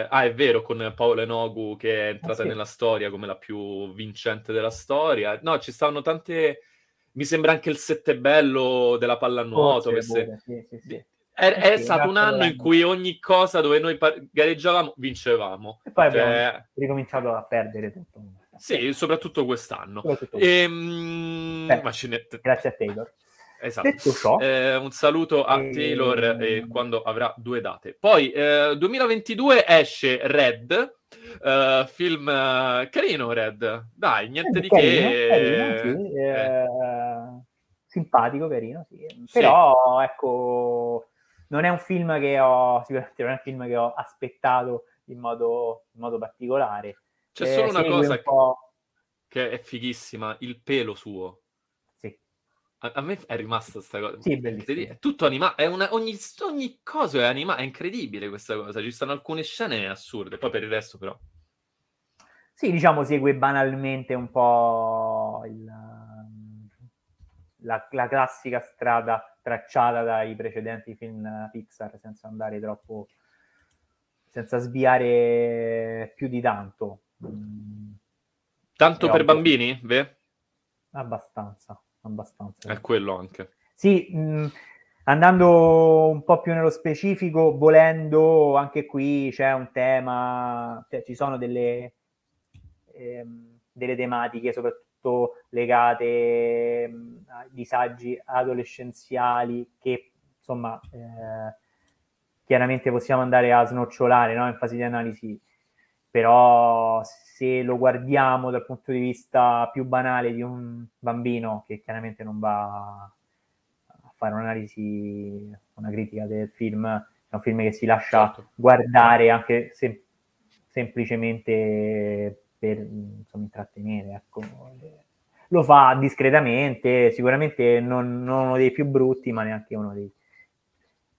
eh, ah è vero, con Paola Enogu che è entrata ah, sì. nella storia come la più vincente della storia. No, ci stavano tante... Mi sembra anche il sette bello della pallanuoto. Oh, sì, sì, sì, sì. È, è sì, stato un anno in cui ogni cosa dove noi par- gareggiavamo, vincevamo. E poi abbiamo cioè... ricominciato a perdere tutto. Sì, soprattutto quest'anno. Soprattutto ehm, Beh, Grazie a Taylor. Esatto. Ciò, eh, un saluto a e... Taylor eh, quando avrà due date. Poi eh, 2022 esce Red, uh, film uh, carino Red, dai, niente di carino, che... Carino, sì, eh. simpatico, carino, sì. Però, sì. ecco, non è un film che ho, sicuramente non è un film che ho aspettato in modo, in modo particolare. C'è solo una cosa un che, che è fighissima, il pelo suo. A, a, me è rimasta questa cosa. Sì, bellissimo. È tutto animato. Ogni, ogni, cosa è animata. È incredibile questa cosa. Ci stanno alcune scene assurde. Poi per il resto, però. Sì, diciamo, segue banalmente un po' il, la, la, classica strada tracciata dai precedenti film Pixar senza andare troppo. senza sviare più di tanto. Tanto Però per bambini? Beh? Abbastanza abbastanza. È quello anche. Sì, mh, andando un po' più nello specifico, volendo, anche qui c'è un tema, cioè ci sono delle, ehm, delle tematiche soprattutto legate mh, a disagi adolescenziali che insomma eh, chiaramente possiamo andare a snocciolare no? in fase di analisi però se lo guardiamo dal punto di vista più banale di un bambino che chiaramente non va a fare un'analisi, una critica del film, è un film che si lascia certo. guardare anche se, semplicemente per insomma, intrattenere. Ecco. Lo fa discretamente, sicuramente non, non uno dei più brutti, ma neanche uno dei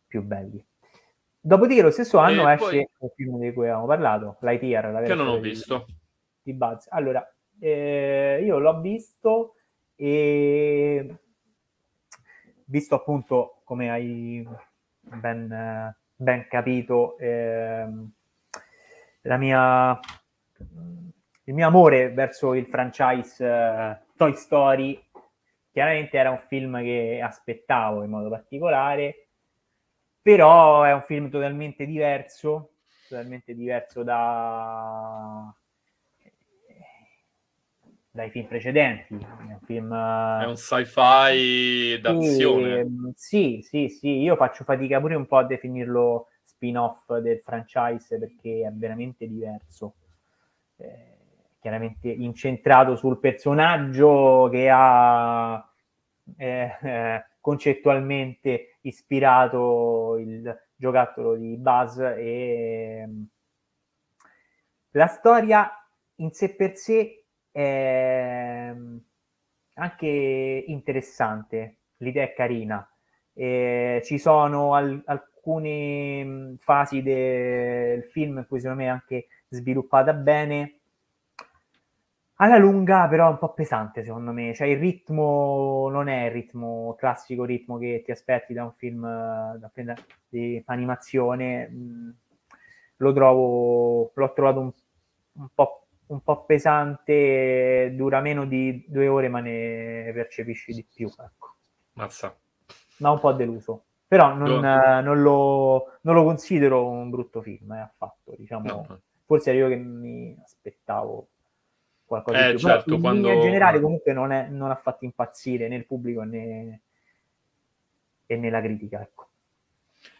più belli. Dopodiché lo stesso anno e esce poi... il film di cui avevamo parlato, Lightyear. La che non ho visto. Di, Buzz. Allora, eh, io l'ho visto e visto appunto, come hai ben, ben capito, eh, la mia, il mio amore verso il franchise eh, Toy Story chiaramente era un film che aspettavo in modo particolare però è un film totalmente diverso totalmente diverso da dai film precedenti. È un, film, è un sci-fi d'azione. Sì, sì, sì, io faccio fatica pure un po' a definirlo spin-off del franchise perché è veramente diverso. Eh, chiaramente incentrato sul personaggio che ha eh, eh, concettualmente ispirato il giocattolo di Buzz e la storia in sé per sé è anche interessante, l'idea è carina. Eh, ci sono al- alcune fasi del film in cui secondo me è anche sviluppata bene. Alla lunga, però, è un po' pesante, secondo me. Cioè, il ritmo non è il ritmo classico ritmo che ti aspetti da un film, da un film di animazione. Mm, lo trovo, l'ho trovato un, un po' un po' pesante, dura meno di due ore, ma ne percepisci di più. Ecco. Mazza. Ma un po' deluso. Però non, eh, non, lo, non lo, considero un brutto film, eh, affatto. Diciamo, no. Forse ero io che mi aspettavo qualcosa eh, di più. Certo, in quando... linea generale comunque non, è, non, ha fatto impazzire né il pubblico né, e nella critica. Ecco.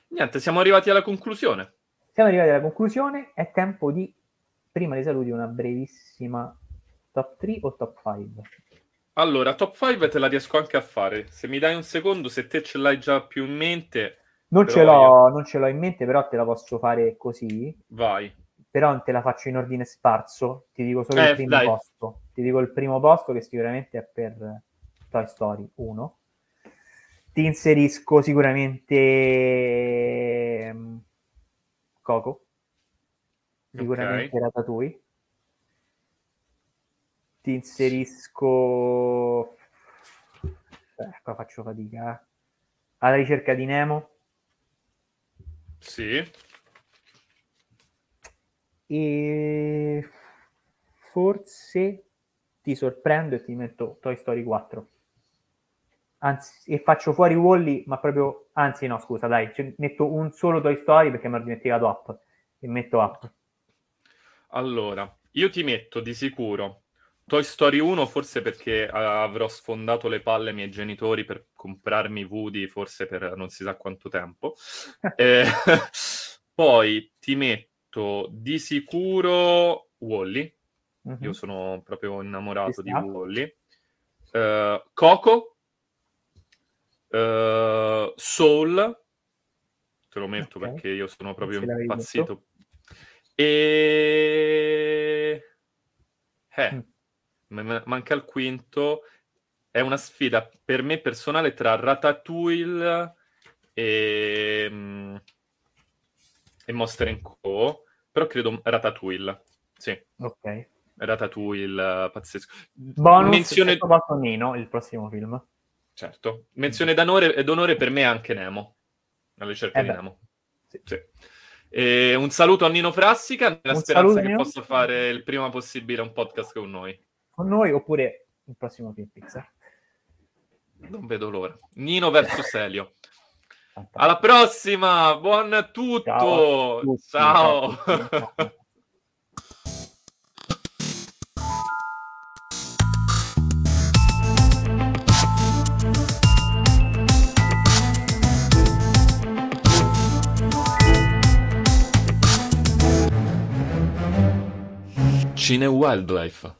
Niente, siamo arrivati alla conclusione. Siamo arrivati alla conclusione, è tempo di prima dei saluti una brevissima top 3 o top 5? Allora, top 5 te la riesco anche a fare. Se mi dai un secondo, se te ce l'hai già più in mente... Non, ce l'ho, io... non ce l'ho in mente, però te la posso fare così. Vai. Però te la faccio in ordine sparso. Ti dico solo eh, il primo dai. posto. Ti dico il primo posto che sicuramente è per Toy Story 1. Ti inserisco sicuramente ehm, Coco sicuramente okay. Ratatouille. Ti inserisco... Eh, qua faccio fatica. Eh. Alla ricerca di Nemo. Sì. E forse ti sorprendo e ti metto Toy Story 4. Anzi, e faccio fuori Wally, ma proprio... Anzi, no, scusa, dai, metto un solo Toy Story perché mi ho dimenticato Up. E metto Up. Allora, io ti metto di sicuro Toy Story 1, forse perché avrò sfondato le palle ai miei genitori per comprarmi Woody, forse per non si sa quanto tempo. eh, poi ti metto di sicuro Wally. Uh-huh. Io sono proprio innamorato di Wally. Uh, Coco. Uh, Soul. Te lo metto okay. perché io sono proprio impazzito e... Eh, mm. manca il quinto. È una sfida per me personale tra Ratatouille e, mm, e Monster Co. Però credo Ratatouille. Sì. Ok. Ratatouille, pazzesco. Bonus Menzione... Nino, il prossimo film. Certo. Menzione d'onore, d'onore per me anche Nemo. Alla ricerca eh di Nemo. Sì. sì. E un saluto a Nino Frassica, nella un speranza saluto, che Nino. possa fare il prima possibile un podcast con noi. Con noi oppure il prossimo film Pixar. Non vedo l'ora. Nino versus Elio. Alla prossima, buon tutto. Ciao. Ciao. Ciao. Cine Wildlife